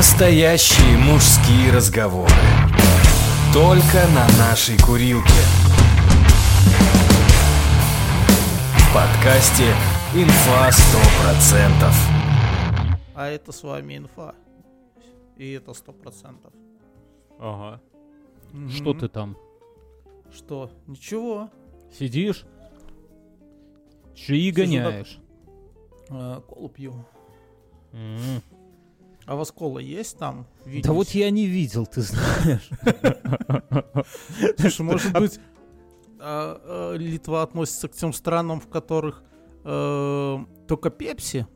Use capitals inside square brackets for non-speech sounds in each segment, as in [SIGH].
Настоящие мужские разговоры. Только на нашей курилке. В подкасте «Инфа 100%». А это с вами инфа. И это сто процентов. Ага. Что ты там? Что? Ничего. Сидишь? Чаи гоняешь? А, колу пью. А у вас кола есть там? Да вот я не видел, ты знаешь. [LAUGHS] Слушай, может быть, а, а, Литва относится к тем странам, в которых э, только пепси,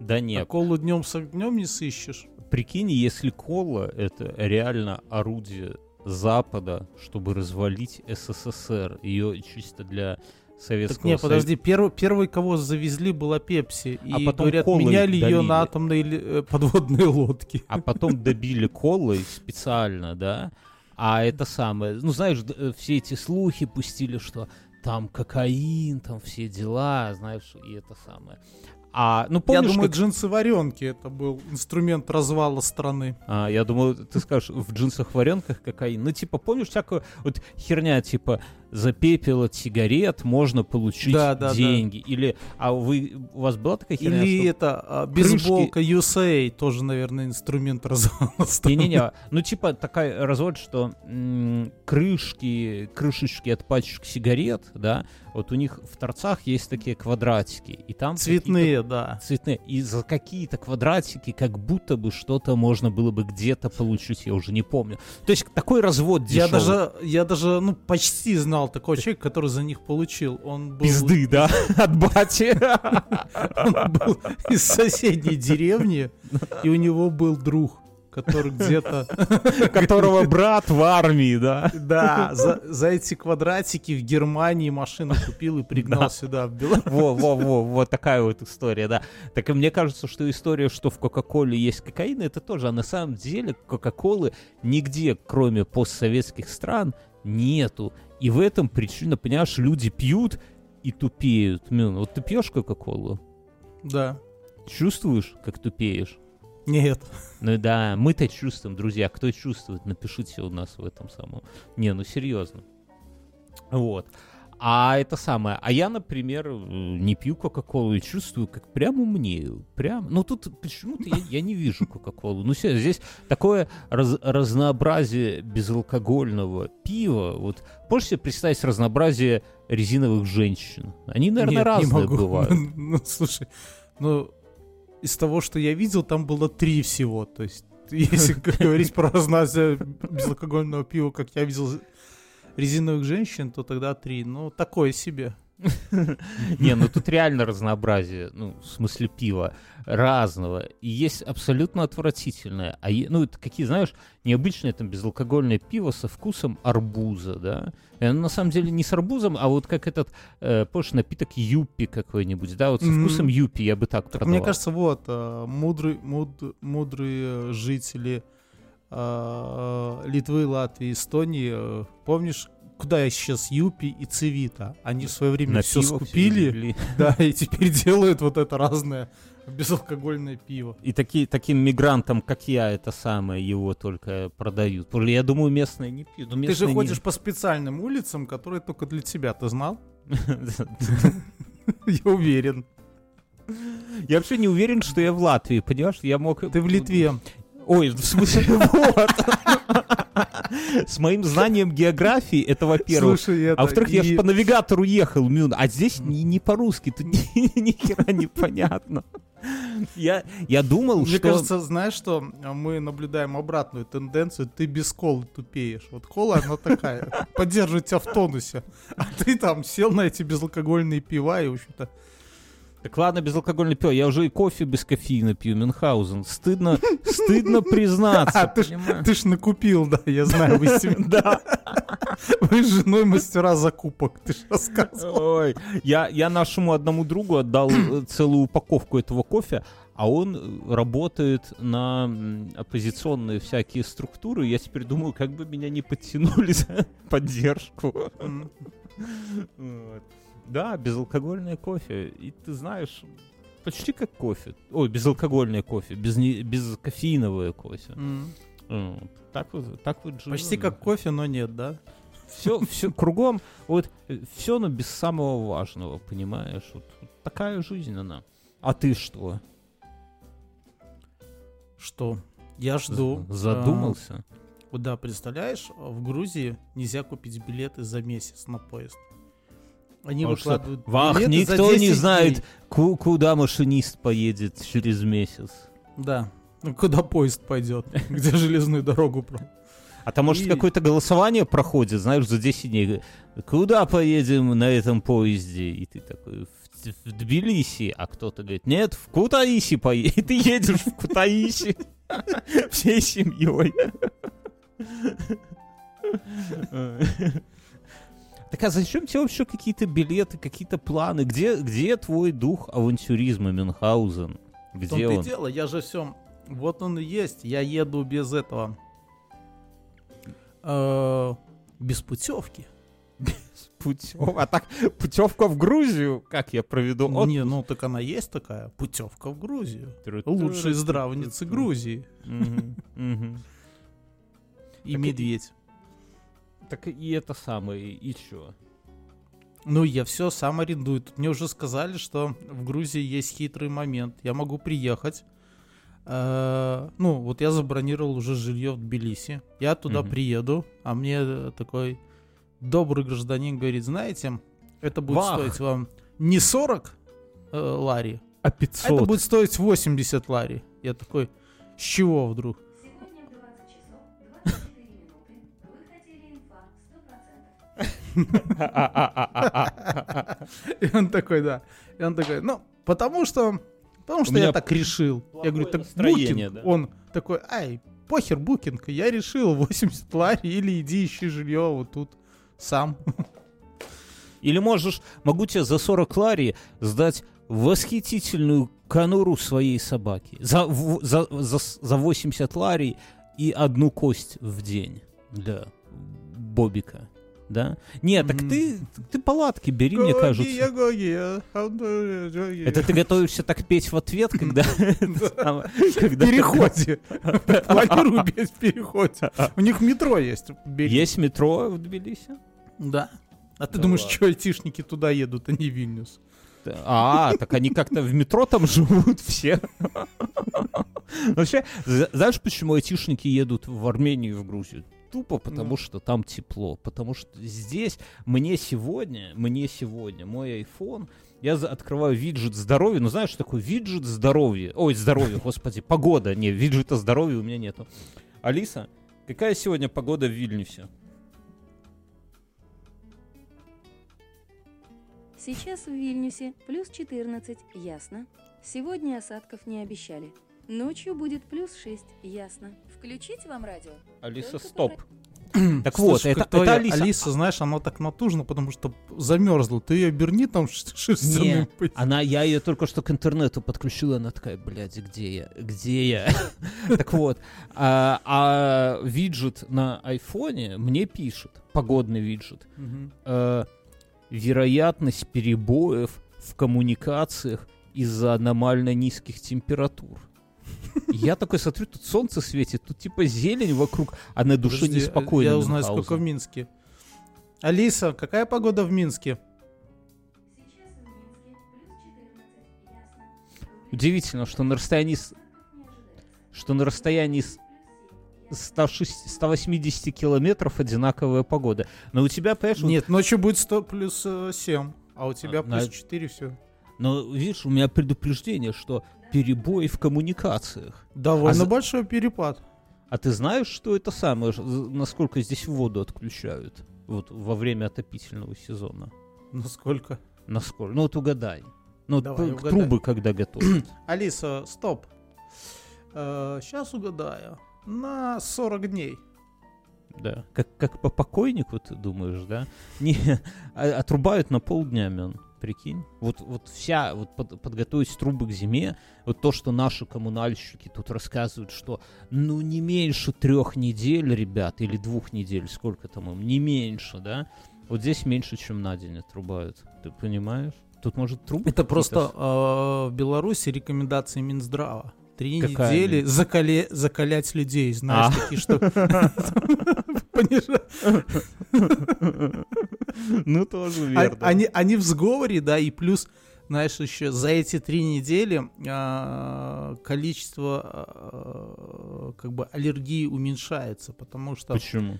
Да а нет, колу днем с огнем не сыщешь. прикинь, если кола — это реально орудие Запада, чтобы развалить СССР, ее чисто для Советского Так не, подожди, перв- первый, кого завезли, была пепси. А И, потом говорят, колой меняли ее долили. на атомные э, подводные лодки. а потом [LAUGHS] добили колой специально, да, а это самое, ну знаешь, э, все эти слухи пустили, что там кокаин, там все дела, знаешь, и это самое. А, ну помнишь, Я думаю, как- джинсы-варенки это был инструмент развала страны. А, я думал, ты скажешь, в джинсах-варенках кокаин. Ну, типа, помнишь всякую вот херня, типа, за пепел от сигарет можно получить Да, да, да. деньги. Или, а вы, у вас была такая херня, Или что- это а, бейсболка USA, тоже, наверное, инструмент развала страны. Не-не-не, ну типа такая развод, что м, крышки, крышечки от пачек сигарет, да, вот у них в торцах есть такие квадратики, и там Цветные, да. цветные, и за какие-то квадратики как будто бы что-то можно было бы где-то получить, я уже не помню. То есть такой развод Я дешевый. даже, я даже, ну, почти знал такого человека, который за них получил. Он был, Пизды, да, [LAUGHS] от бати. он был из соседней деревни, и у него был друг, который где-то, [LAUGHS] Которого брат в армии, да. да, за, за эти квадратики в Германии машину купил и пригнал Да. сюда, в Беларусь. Во, во, во, вот такая вот история, да. Так и мне кажется, что история, что в Кока-Коле есть кокаин, это тоже, а на самом деле Кока-Колы нигде, кроме постсоветских стран, нету. И в этом причина, понимаешь, люди пьют и тупеют. Мин, вот ты пьешь Кока-Колу, Да. чувствуешь, как тупеешь? Нет. Ну да, мы-то чувствуем, друзья. Кто чувствует, напишите у нас в этом самом. Не, ну серьезно. Вот. А это самое. А я, например, э, не пью Кока-Колу и чувствую, как прямо мне. Прям. Ну тут почему-то я, я не вижу Кока-Колу. Ну все, здесь такое раз- разнообразие безалкогольного пива. Вот можешь себе представить разнообразие резиновых женщин? Они, наверное, Нет, не разные могу. бывают. [LAUGHS] Ну, слушай, ну, из того, что я видел, там было три всего. То есть, [LAUGHS] если говорить про разнообразие безалкогольного пива, как я видел резиновых женщин, то тогда три. Ну, такое себе. [LAUGHS] Не, ну тут реально разнообразие, ну, в смысле пива, разного. И есть абсолютно отвратительное. А ну, это какие, знаешь, необычное там безалкогольное пиво со вкусом арбуза, да? И оно на самом деле не с арбузом, а вот как этот, э, помнишь, напиток юпи какой-нибудь, да? Вот со вкусом юпи я бы так Так, продавал. мне кажется, вот, э, мудрый, муд- мудрые жители э, Литвы, Латвии, Эстонии, э, помнишь, куда я сейчас Юпи и Цивита? Они в свое время На все скупили, [LAUGHS] да, и теперь делают вот это разное безалкогольное пиво. И таки, таким мигрантам, как я, это самое, его только продают. Я думаю, местные не пьют. Ну, Ты же местные не- ходишь по специальным улицам, которые только для тебя, ты знал? [LAUGHS] Я уверен. Я вообще не уверен, что я в Латвии, понимаешь? Я мог... Ты в Литве. Ой, в смысле, [LAUGHS] вот. С моим знанием географии, это во-первых. А во-вторых, я же по навигатору ехал, а здесь не, по-русски, тут [LAUGHS] ни, хера непонятно. Я, я думал, Мне что... кажется, знаешь что, мы наблюдаем обратную тенденцию, ты без колы тупеешь. Вот кола, она такая, поддерживает тебя в тонусе. А ты там сел на эти безалкогольные пива и, в общем-то, Так ладно, безалкогольное пиво, я уже и кофе без кофеина пью, Мюнхгаузен. Стыдно, стыдно [LAUGHS] признаться, А, ты ж- ты ж накупил, да, я знаю, вы [LAUGHS] Да. вы с женой мастера закупок, ты ж рассказывал. Ой, я, я нашему одному другу отдал э, [CLEARS THROAT] целую упаковку этого кофе, а он э, работает на оппозиционные всякие структуры. Я теперь думаю, как бы меня не подтянули [LAUGHS] за поддержку. Вот. Да, безалкогольное кофе. И ты знаешь, почти как кофе. Ой, безалкогольное кофе, без, не, без кофеиновое кофе. М. Ну, так вот, так вот живем. Почти как кофе, но нет, да? Все, все кругом, вот все, но без самого важного, понимаешь? Вот, вот такая жизнь она. А ты что? Что? Я жду. З- Задумался? А, да, представляешь, в Грузии нельзя купить билеты за месяц на поезд. Они Потому что, выкладывают Вах, никто не 10 знает, ку- куда машинист поедет через месяц. Да. Ну, куда поезд пойдет? [LAUGHS] Где железную дорогу про. А там, может, И- какое-то голосование проходит, знаешь, за 10 дней. Куда поедем на этом поезде? И ты такой, в, в Тбилиси. А кто-то говорит, нет, в Кутаиси поедем. И ты едешь в Кутаиси [LAUGHS] всей семьей. [LAUGHS] Так а зачем тебе вообще какие-то билеты, какие-то планы? Где, где твой дух авантюризма, Мюнхгаузен? В Где том-то и он? дело, я же все... Вот он и есть. Я еду без этого... э, без путевки. Путев- А так, путевка в Грузию, как я проведу отпуск? Не, ну так она есть такая. Путевка в Грузию. Лучшие здравницы Грузии. И и- медведь. Так и это самое, и чё? Ну, я все сам арендую. Тут мне уже сказали, что в Грузии есть хитрый момент. Я могу приехать. э, ну, вот я забронировал уже жилье в Тбилиси. Я туда Мгм. приеду, а мне э, такой добрый гражданин говорит, знаете, это будет Вах. стоить вам не 40 э, лари, А а 500? это будет стоить 80 лари. Я такой, с чего вдруг? И он такой, да. И он такой, ну, потому что, потому что я так решил. Я говорю, так букинг. Он такой, ай, похер букинг, я решил 80 лари или иди ищи жилье вот тут сам. Или можешь, могу тебе за 40 лари сдать восхитительную конуру своей собаки. За, в- за, за, за 80 лари и одну кость в день для Бобика. Да? Нет, так ты, ты палатки бери, мне кажется. Это ты готовишься так петь в ответ, [LAUGHS] когда... В переходе. Планирую без переходе. У них метро есть. Есть метро в Тбилиси? Да. А ты думаешь, что айтишники туда едут, а не в Вильнюс? А, так они как-то в метро там [LAUGHS] живут все. [LAUGHS] Вообще, знаешь, почему айтишники едут в Армению и в Грузию? Тупо потому, Ну. что там тепло. Потому что здесь мне сегодня, мне сегодня мой iPhone, я за- открываю виджет здоровья. Ну, знаешь, что такое виджет здоровья? Ой, здоровья, господи, погода. Не, виджета здоровья у меня нету. Алиса, какая сегодня погода в Вильнюсе? Сейчас в Вильнюсе плюс 14, ясно. Сегодня осадков не обещали. Ночью будет плюс 6, ясно. Включить вам радио? Алиса, Только стоп. [CLEARS THROAT] Так вот, Слушай, это, как твоя это Алиса. Алиса, знаешь, она так натужна, потому что замерзла. Ты ее оберни там [LAUGHS] шерстяным Не, Она, я ее только что к интернету подключила, она такая, блядь, где я, где я? [LAUGHS] Так вот, а а виджет на айфоне мне пишет, погодный виджет, э, вероятность перебоев в коммуникациях из-за аномально низких температур. Я такой смотрю, тут солнце светит, тут типа зелень вокруг, а на душе Подожди, неспокойно. Я узнаю, сколько в Минске. Алиса, какая погода в Минске? Сейчас в Минске плюс 14, ясно. Удивительно, что на расстоянии что на расстоянии с- 106 180 километров одинаковая погода. Но у тебя, понимаешь, Нет, ночью будет 100 плюс э, 7, а у тебя А, плюс на- 4 все. но видишь, у меня предупреждение, что перебои в коммуникациях. Довольно А большой перепад. А ты знаешь, что это самое, насколько здесь воду отключают вот во время отопительного сезона? Насколько? Насколько? Ну вот угадай. Ну, Давай, угадай. трубы когда готовят. [CLEARS THROAT] Алиса, стоп. сейчас угадаю. На 40 дней. Да. Как, как по покойнику, ты думаешь, да? Не, [LAUGHS] а- отрубают на полдня, мен. Прикинь. Вот, вот вся, вот под- подготовить трубы к зиме, вот то, что наши коммунальщики тут рассказывают, что ну не меньше трех недель, ребят, или двух недель, сколько там им, не меньше, да? Вот здесь меньше, чем на день отрубают. Ты понимаешь? Тут может трубы Это просто э, в Беларуси рекомендации Минздрава. Три Какая недели закале- закалять людей, знаешь, А. такие, что... [LAUGHS] Ну, тоже верно. Они, они в сговоре, да, и плюс, знаешь, еще за эти три недели а, количество а, как бы аллергии уменьшается, потому что Почему?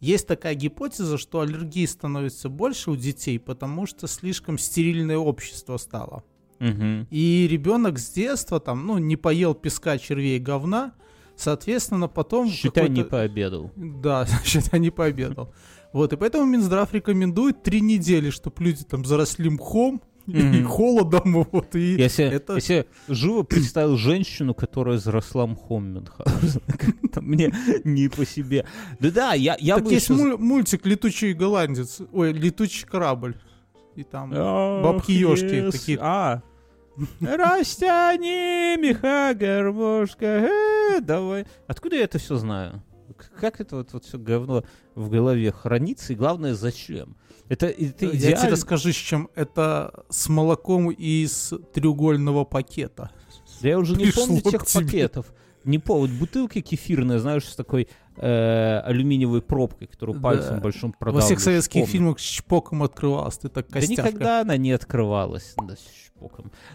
есть такая гипотеза, что аллергии становится больше у детей, потому что слишком стерильное общество стало. Мгм. И ребенок с детства там, ну, не поел песка, червей, говна, соответственно, потом... Считай, не пообедал. да, [LAUGHS] считай, не пообедал. Вот, и поэтому Минздрав рекомендует три недели, чтобы люди там заросли мхом и Мгм. [LAUGHS] холодом, вот, и Я себе, это... я себе живо представил женщину, которая заросла мхом Мюнхгаузена. [LAUGHS] Мне не по себе. Да-да, я, я Так бы есть еще- мультик «Летучий голландец», ой, «Летучий корабль», и там... Ах, бабки-ёшки yes. такие. А. Растяни, меха, гармошка, э, давай. Откуда я это все знаю? Как это вот, вот все говно в голове хранится? И главное, зачем? Это, это Я тебе идеально. расскажу, с чем это с молоком из треугольного пакета. Да я уже не пришло помню к тех тебе. пакетов. Не помню. Вот бутылки кефирные, знаешь, с такой э, алюминиевой пробкой, которую Да. пальцем большим Во продавливаешь. всех советских Помню. фильмах с чпоком открывалась, ты так Да костяшка. никогда она не открывалась да, с.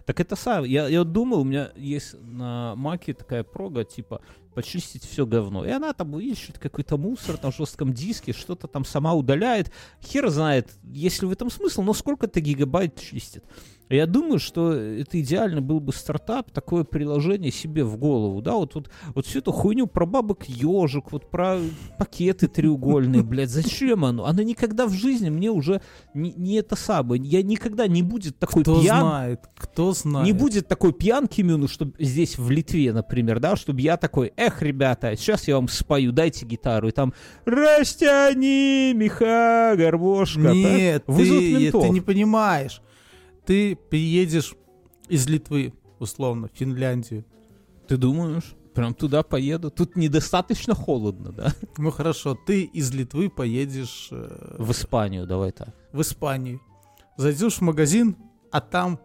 Так это сам. Я, я думал, у меня есть на маке такая прога, типа, почистить все говно. И она там ищет какой-то мусор на жестком диске, что-то там сама удаляет. Хер знает, есть ли в этом смысл, но сколько-то гигабайт чистит. Я думаю, что это идеально был бы стартап, такое приложение себе в голову, да, вот, вот, вот всю эту хуйню про бабок ежик, вот про пакеты треугольные, блядь, зачем оно? Оно никогда в жизни мне уже не, не это самое, я никогда не будет такой Кто пьян, знает, кто знает. не будет такой пьянки Мюну, чтобы здесь в Литве, например, да, чтобы я такой, эх, ребята, сейчас я вам спою, дайте гитару, и там растяни, меха, гармошка. Нет, да? Ты, ты не понимаешь. Ты приедешь из Литвы, условно, в Финляндию. Ты думаешь? Прям туда поеду. Тут недостаточно холодно, да? Ну хорошо, ты из Литвы поедешь э, В Испанию, давай так. в Испанию. Зайдешь в магазин, а там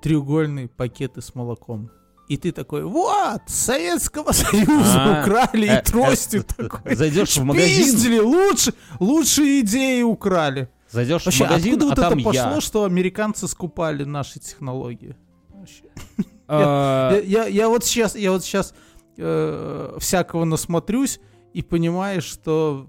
треугольные пакеты с молоком. И ты такой, вот, Советского Союза А, украли э, и тростью э, такой. Зайдешь в магазин, лучше, лучшие идеи украли. Зайдешь в Вообще, магазин, откуда а вот там это пошло, я. что американцы скупали наши технологии? [LAUGHS] А, Я, я- я вот сейчас, я вот сейчас э, всякого насмотрюсь и понимаю, что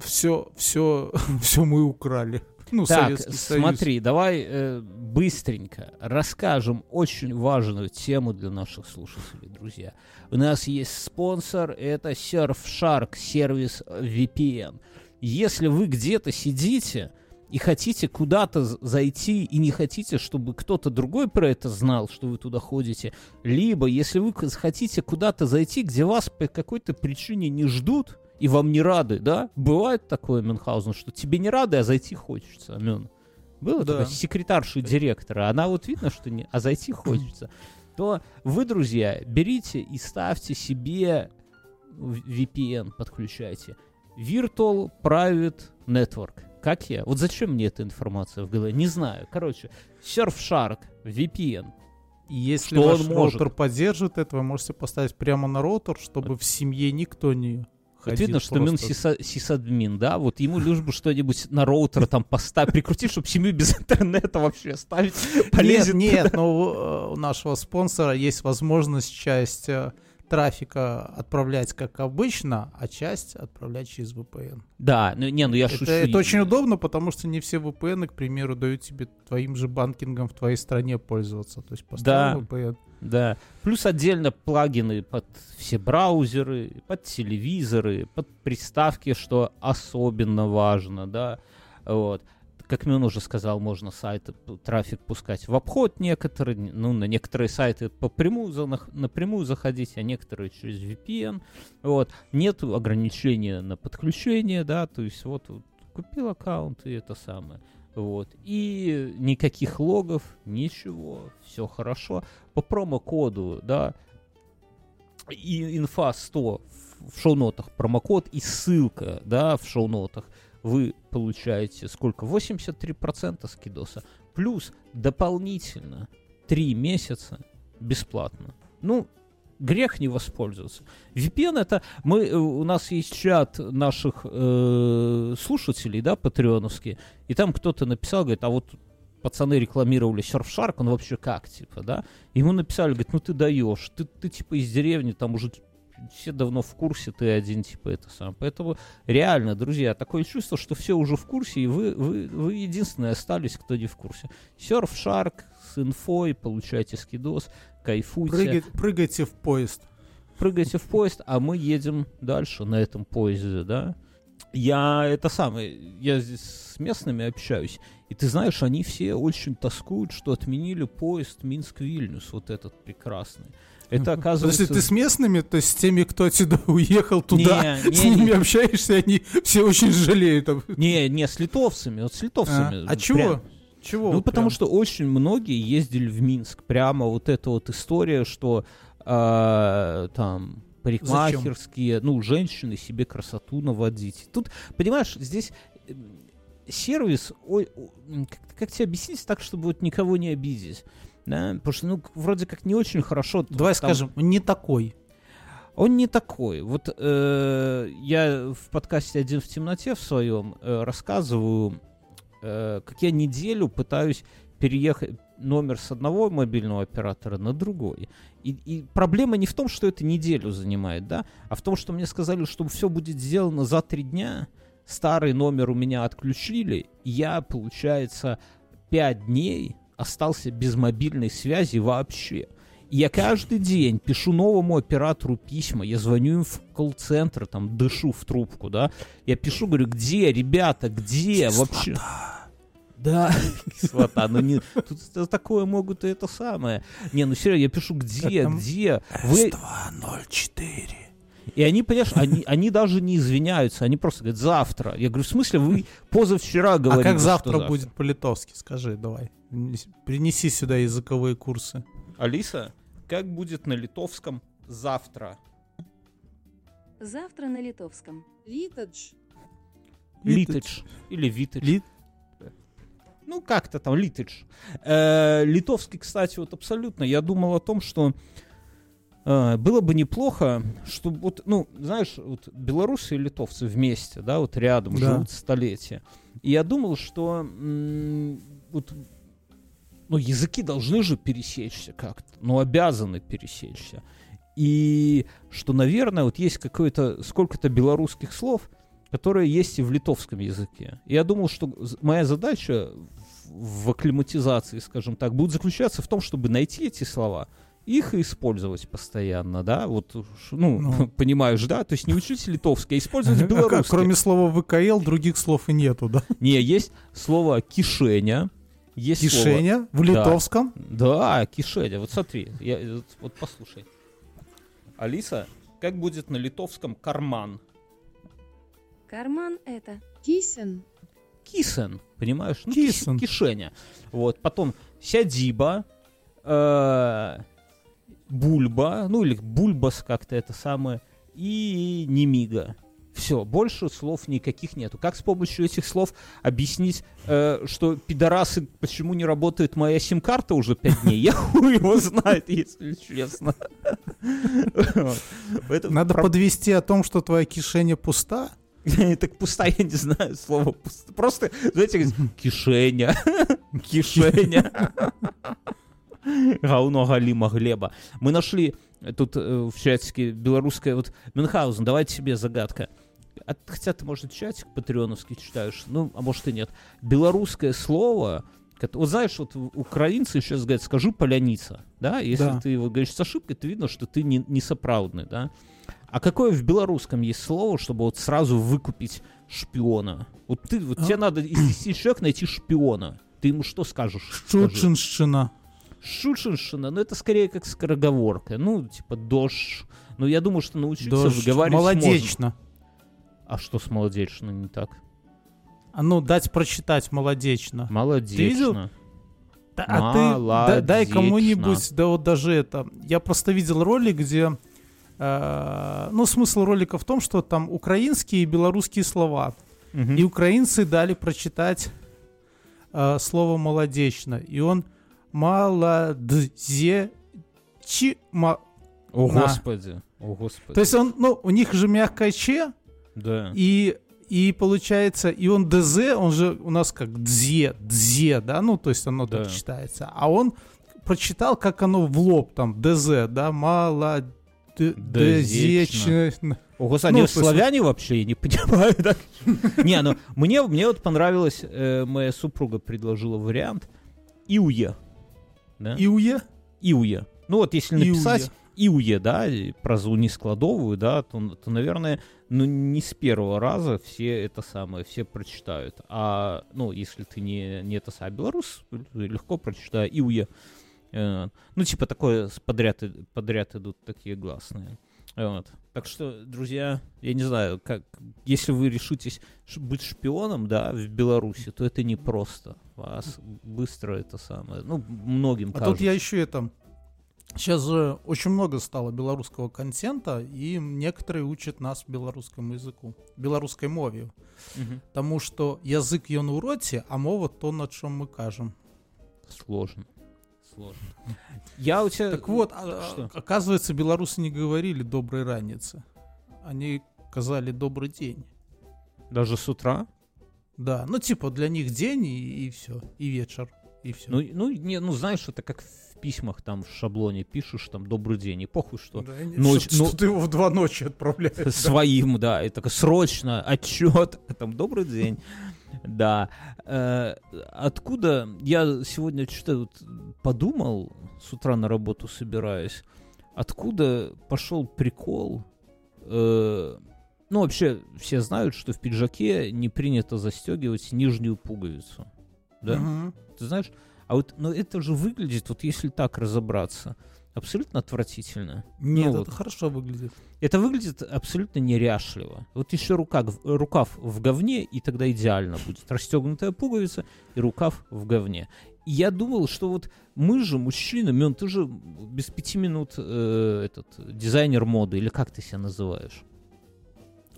все, все, [LAUGHS] все мы украли. Ну, Так, Советский Союз. смотри, давай э, быстренько расскажем очень важную тему для наших слушателей, друзья. У нас есть спонсор, это Surfshark, сервис VPN. Если вы где-то сидите и хотите куда-то зайти и не хотите, чтобы кто-то другой про это знал, что вы туда ходите, либо если вы хотите куда-то зайти, где вас по какой-то причине не ждут и вам не рады, да? Бывает такое, Мюнхгаузен, что тебе не рады, а зайти хочется, Мюн. Было Да. такое секретарши директора, она вот видно, что не, а зайти хочется. То вы, друзья, берите и ставьте себе VPN, подключайте. Virtual Private Network. Как я? Вот зачем мне эта информация в голове? Не знаю. Короче, Surfshark, VPN. Если Что ваш роутер поддержит это, вы можете поставить прямо на роутер, чтобы в семье никто не Вот видно, что просто. сиса- сисадмин, да? Вот ему лишь бы что-нибудь на роутер там поставить, прикрутить, чтобы семью без интернета вообще оставить. Полезет Нет, нет, но у, у нашего спонсора есть возможность часть э, трафика отправлять как обычно, а часть отправлять через VPN. Да, ну не, ну я Это, шучу. это очень удобно, потому что не все VPN, к примеру, дают тебе твоим же банкингом в твоей стране пользоваться. То есть поставил Да. VPN. Да. Плюс отдельно плагины под все браузеры, под телевизоры, под приставки, что особенно важно, да. Вот. Как Мюн уже сказал, можно сайты, трафик пускать в обход некоторые, ну, на некоторые сайты попрямую, напрямую заходить, а некоторые через VPN. Вот. Нет ограничения на подключение, да, то есть вот, вот купил аккаунт и это самое. Вот. И никаких логов, ничего, все хорошо. По промокоду, да, и инфа 100 в- в шоу-нотах, промокод и ссылка, да, в шоу-нотах. Вы получаете сколько? 83% скидоса. Плюс дополнительно 3 месяца бесплатно. Ну, грех не воспользоваться. VPN это мы э, у нас есть чат наших э, слушателей, да, патреоновские, и там кто-то написал, говорит, а вот пацаны рекламировали Surfshark, он вообще как, типа, да? Ему написали, говорит, ну ты даешь, ты, ты типа из деревни, там уже все давно в курсе, ты один, типа, это сам. Поэтому реально, друзья, такое чувство, что все уже в курсе, и вы, вы, вы единственные остались, кто не в курсе. Surfshark с инфой, получайте скидос, кайфуйте. Прыгайте, прыгайте в поезд. Прыгайте в поезд, а мы едем дальше на этом поезде, да? Я это самое, я здесь с местными общаюсь, и ты знаешь, они все очень тоскуют, что отменили поезд Минск-Вильнюс, вот этот прекрасный. Это [LAUGHS] оказывается... Если ты с местными, то есть с теми, кто отсюда [LAUGHS] уехал туда, Не, не, с ними не. общаешься, они все очень жалеют. Не, не, с литовцами, вот с литовцами. А, а чего? Чего? Ну, потому прям? что очень многие ездили в Минск. Прямо вот эта вот история, что а, там парикмахерские, ну, женщины себе красоту наводить. Тут, понимаешь, здесь м, сервис, ой, как, как тебе объяснить так, чтобы вот никого не обидеть? Да? Потому что, ну, вроде как не очень хорошо. Давай там- скажем, не такой. Он не такой. Вот э, я в подкасте «Один в темноте» в своем э, рассказываю, э, как я неделю пытаюсь переехать номер с одного мобильного оператора на другой. И, и проблема не в том, что это неделю занимает, да, а в том, что мне сказали, что все будет сделано за три дня. Старый номер у меня отключили. и Я, получается, пять дней остался без мобильной связи вообще. И Я каждый день пишу новому оператору письма, я звоню им в колл-центр, там, дышу в трубку, да. Я пишу, говорю, где, ребята, где вообще? Да, [LAUGHS] кислота, ну не, тут такое могут и это самое. Не, ну серьезно, я пишу, где, где? Вы... С204. И они, понимаешь, они, они даже не извиняются, они просто говорят, завтра. Я говорю, в смысле, вы позавчера А говорили, как что завтра будет по-литовски? Скажи, давай. Нес- Принеси сюда языковые курсы. Алиса, как будет на литовском завтра? Завтра на литовском. Литодж. Литыч или Витыч. Лит- Ну, как-то там, Литыч. Э, литовский, кстати, вот абсолютно. Я думал о том, что э, было бы неплохо, чтобы вот, ну, знаешь, вот белорусы и литовцы вместе, да, вот рядом Да. живут столетия. И я думал, что м, вот, ну, языки должны же пересечься как-то, ну, обязаны пересечься. И что, наверное, вот есть какое-то, сколько-то белорусских слов, которые есть и в литовском языке. И я думал, что моя задача в, акклиматизации, скажем так, будет заключаться в том, чтобы найти эти слова, их и использовать постоянно, да, вот, ну, Ну. [LAUGHS] понимаешь, да, то есть не учить литовский, а использовать А как, белорусский. кроме слова ВКЛ, других слов и нету, да? Не, есть слово кишеня, есть слово- Кишеня в Да. литовском. Да, кишеня. Вот смотри, я, вот, вот послушай. Алиса, как будет на литовском карман? Карман это. Кисен. Кисен, понимаешь? Ну, кис- Кисен. кишеня. Вот, потом сядиба, э, бульба, ну или бульбас как-то это самое, и немига. Все, больше слов никаких нету. Как с помощью этих слов объяснить, э, что пидорасы, почему не работает моя сим-карта уже пять дней? Я [LAUGHS] хуй его знает, если честно. Надо подвести о том, что твоя кишеня пуста. [LAUGHS] Так пустая, я не знаю слово пуста. Просто, знаете, кишеня, [LAUGHS] кишеня. Гауно Галима Глеба. Мы нашли тут э, в чатике белорусское, вот, Мюнхгаузен, давайте себе загадка. А, хотя ты, может, чатик патреоновский читаешь, ну, а может и нет. Белорусское слово, вот знаешь, вот украинцы сейчас говорят, скажу поляница, да, если Да. ты его говоришь с ошибкой, то видно, что ты не, не соправдный, да. А какое в белорусском есть слово, чтобы вот сразу выкупить шпиона? Вот ты, вот А? тебе надо из 10 [CLEARS THROAT] человек найти шпиона. Ты ему что скажешь? Скажи. Шутшинщина. Шушиншина, ну это скорее как скороговорка. Ну, типа дождь. Ну, я думаю, что научиться Дождь. выговаривать можно. А что с молодечно не так? А ну, дать прочитать молодечно. Молодечно. видел? Да, а ты да- дай кому-нибудь, да вот даже это. Я просто видел ролик, где... э, ну, смысл ролика в том, что там украинские и белорусские слова. Мгм. И украинцы дали прочитать э, слово молодечно. И он молодзе чи ма- О, господи. О, господи. То есть он, ну, у них же мягкое че, Да. и, и получается, и он ДЗ, он же у нас как дзе, дзе, да, ну, то есть оно так Да. читается. А он прочитал, как оно в лоб, там, ДЗ, да, молодечно. О, господи, Ну, славяне вообще, я не [LAUGHS] понимаю. да? Не, ну, мне, мне вот понравилось, э, моя супруга предложила вариант Иуе. Да? Иуе? Иуе. Ну вот если написать Иуе, да, про нескладовую, да, то, то, наверное, ну не с первого раза все это самое, все прочитают. А, ну, если ты не, не это самое, белорус, легко прочитаю Иуе. Э, Ну, типа такое подряд, подряд идут такие гласные. Вот. Так что, друзья, я не знаю, как, если вы решитесь быть шпионом, да, в Беларуси, то это не просто. Вас быстро это самое, ну, многим А тут кажется. я еще это... Сейчас же очень много стало белорусского контента, и некоторые учат нас белорусскому языку, белорусской мове. Тому что язык ён у роце, а мова то, на чем мы кажем. Сложно. Сложно. Я у тебя... Так вот, а- что? оказывается, белорусы не говорили «доброй раницы». Они сказали «добрый день». Даже с утра? Да, ну типа для них день и, все, и вечер, и все. Ну, ну, не, ну, знаешь, это как в письмах там в шаблоне пишешь, там, добрый день, и похуй, что Да, ночь- что, ну- что ты его в два ночи отправляешь. своим, да, и такое срочно, отчет, [LAUGHS] там, добрый день. Да. Э, откуда я сегодня что-то подумал, с утра на работу собираясь, откуда пошел прикол? э, ну, вообще, все знают, что в пиджаке не принято застегивать нижнюю пуговицу. Да? Мгм. Ты знаешь? А вот, ну, это же выглядит, вот если так разобраться, абсолютно отвратительно. Нет, Ну это вот. хорошо выглядит. Это выглядит абсолютно неряшливо. Вот еще рукав, рукав в говне, и тогда идеально будет. Расстегнутая пуговица и рукав в говне. И я думал, что вот мы же, мужчины, man, ты же без пяти минут э, этот дизайнер моды, или как ты себя называешь?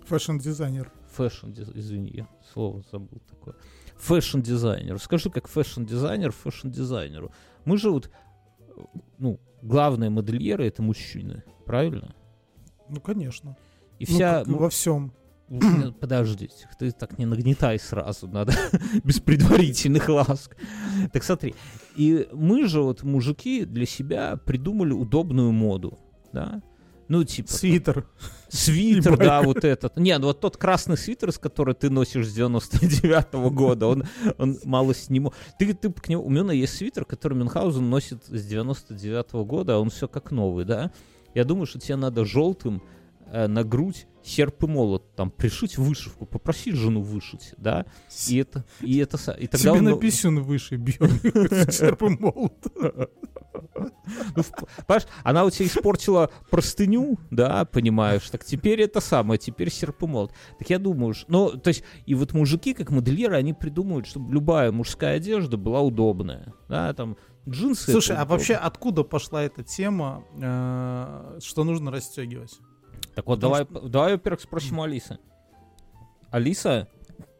Фэшн-дизайнер. Фэшн, извини, я слово забыл такое. Fashion-дизайнер. Скажи, как fashion-дизайнер fashion-дизайнеру. Мы же вот, ну, главные модельеры это мужчины, правильно? Ну, конечно. И Ну, вся, ну, во всем. [CLEARS THROAT] Подождите, ты так не нагнетай сразу, надо [LAUGHS] без предварительных ласк. Так смотри, и мы же вот, мужики, для себя придумали удобную моду, да? Ну, типа, Свитер. свитер, да, вот этот. Не, ну вот тот красный свитер, с который ты носишь с 99 года, он, он мало сниму. Ты, ты к нему, у меня есть свитер, который Мюнхгаузен носит с 99 года, а он все как новый, да? Я думаю, что тебе надо желтым на грудь серп и молот там пришить вышивку, попроси жену вышить, да? И это, и это, и тогда Тебе он, на писюн выше бьет. [LAUGHS] Серп и молот. Ну, понимаешь, она у тебя испортила простыню, да, понимаешь, так теперь это самое, теперь серп и молот. Так я думаю, ш- ну, то есть, и вот мужики, как модельеры, они придумывают, чтобы любая мужская одежда была удобная, да, там, джинсы... Слушай, а вообще откуда пошла эта тема, э, что нужно расстегивать? Так вот, потому давай, давай, во-первых, спросим Алисы. Алиса,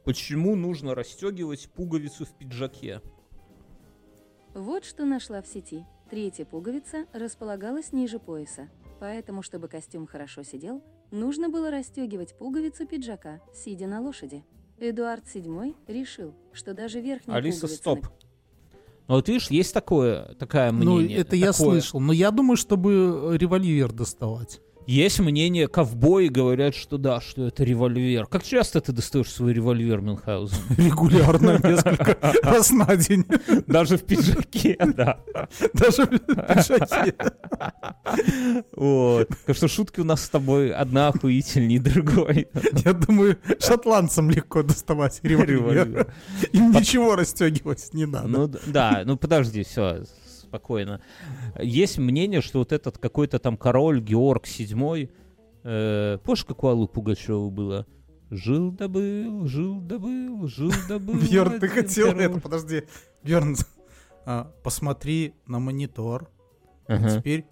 почему нужно расстегивать пуговицу в пиджаке? Вот что нашла в сети. Третья пуговица располагалась ниже пояса. Поэтому, чтобы костюм хорошо сидел, нужно было расстегивать пуговицу пиджака, сидя на лошади. Эдуард VII решил, что даже верхняя Алиса, пуговица стоп. Ну, вот видишь, есть такое, такая Ну, мнение. это я такое. слышал. Но я думаю, чтобы револьвер доставать. Есть мнение, ковбои говорят, что да, что это револьвер. Как часто ты достаешь свой револьвер, Мюнхгаузен? [LAUGHS] Регулярно, несколько [LAUGHS] раз на день. Даже в пиджаке, [LAUGHS] да. Даже в пиджаке. Вот. Так что шутки у нас с тобой одна охуительней другой. Я думаю, шотландцам легко доставать револьвер. Им ничего расстегивать не надо. Ну да, ну подожди, все, спокойно. Есть мнение, что вот этот какой-то там король Георг VII, э, помнишь, как у Аллы Пугачевой было? Жил да был, жил да был, жил да был. [LAUGHS] Бьерн, ты хотел король. это? Подожди. Бьерн, а, посмотри на монитор. Ага. Теперь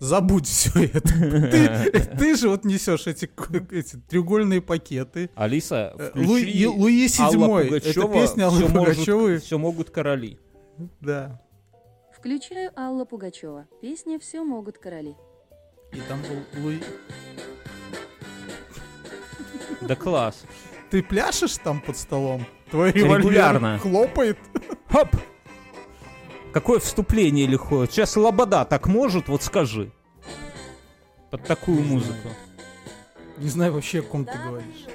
Забудь все это. [LAUGHS] Ты, ты же вот несешь эти, треугольные пакеты. Алиса, Э, включи Луи, Луи седьмой. Это Пугачева, песня Аллы «Всё может- Пугачевой. Все могут короли. Да. Включаю Алла Пугачева. Песня «Все могут короли». И там был Луи. [LAUGHS] Да класс. Ты пляшешь там под столом? Твой револьвер Регулярно. хлопает? Хоп! Какое вступление лихое. Сейчас Лобода так может, вот скажи. Под такую музыку. Не знаю вообще, о ком ты говоришь.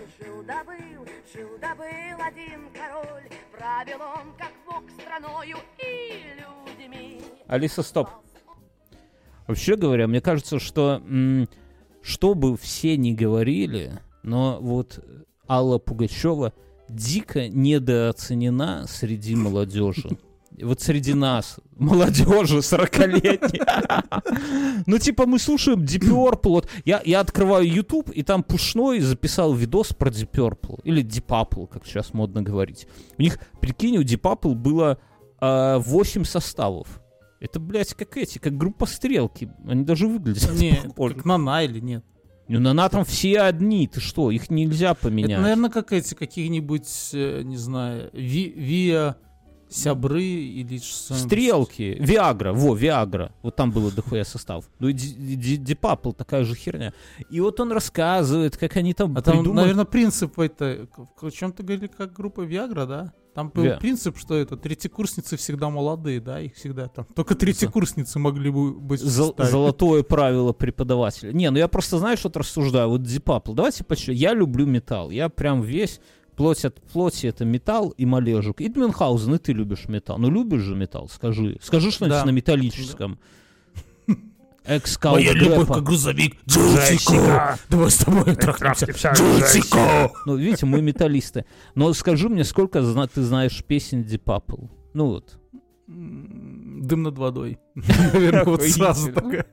Жил-да-был, жил-да-был один король, правил он, как бог, страною и людьми. Алиса, стоп. Вообще говоря, мне кажется, что что бы все ни говорили, но вот Алла Пугачева дико недооценена среди молодежи. Вот среди нас, молодежи 40-летней. Ну, типа, мы слушаем Deep Purple. Вот я, я открываю YouTube, и там Пушной записал видос про Deep Purple. Или Deep Apple, как сейчас модно говорить. У них, прикинь, у Deep Apple было а, 8 составов. Это, блядь, как эти, как группа Стрелки. Они даже выглядят Не, похоже. как Нана или нет? Ну, на на там все одни, ты что, их нельзя поменять. Это, наверное, как эти какие-нибудь, э, не знаю, Ви- Виа Сябры или что-нибудь. Стрелки, Виагра, во, Виагра. Вот там было дохуя состав. Ну и Дипапл такая же херня. И вот он рассказывает, как они там А там, наверное, принцип это... О чем ты говорили, как группа Виагра, да? Там был Виа- принцип, что это третьекурсницы всегда молодые, да, их всегда там. Только третьекурсницы могли бы быть в Зол- золотое правило преподавателя. Не, ну я просто, знаешь, вот рассуждаю. Вот Дипапл, давайте почему. Я люблю металл. Я прям весь плоть от плоти это металл и малежик. И Мюнхгаузен, и ты любишь металл. Ну любишь же металл, скажи. Скажи что-нибудь Да. на металлическом. Экскаут Моя любовь как грузовик. Джессика! Давай с тобой трахнемся. Джессика! Ну, видите, мы металлисты. Но скажи мне, сколько ты знаешь песен Дипапл? Ну вот. Дым над водой. [LAUGHS] Наверное, вот сразу такая.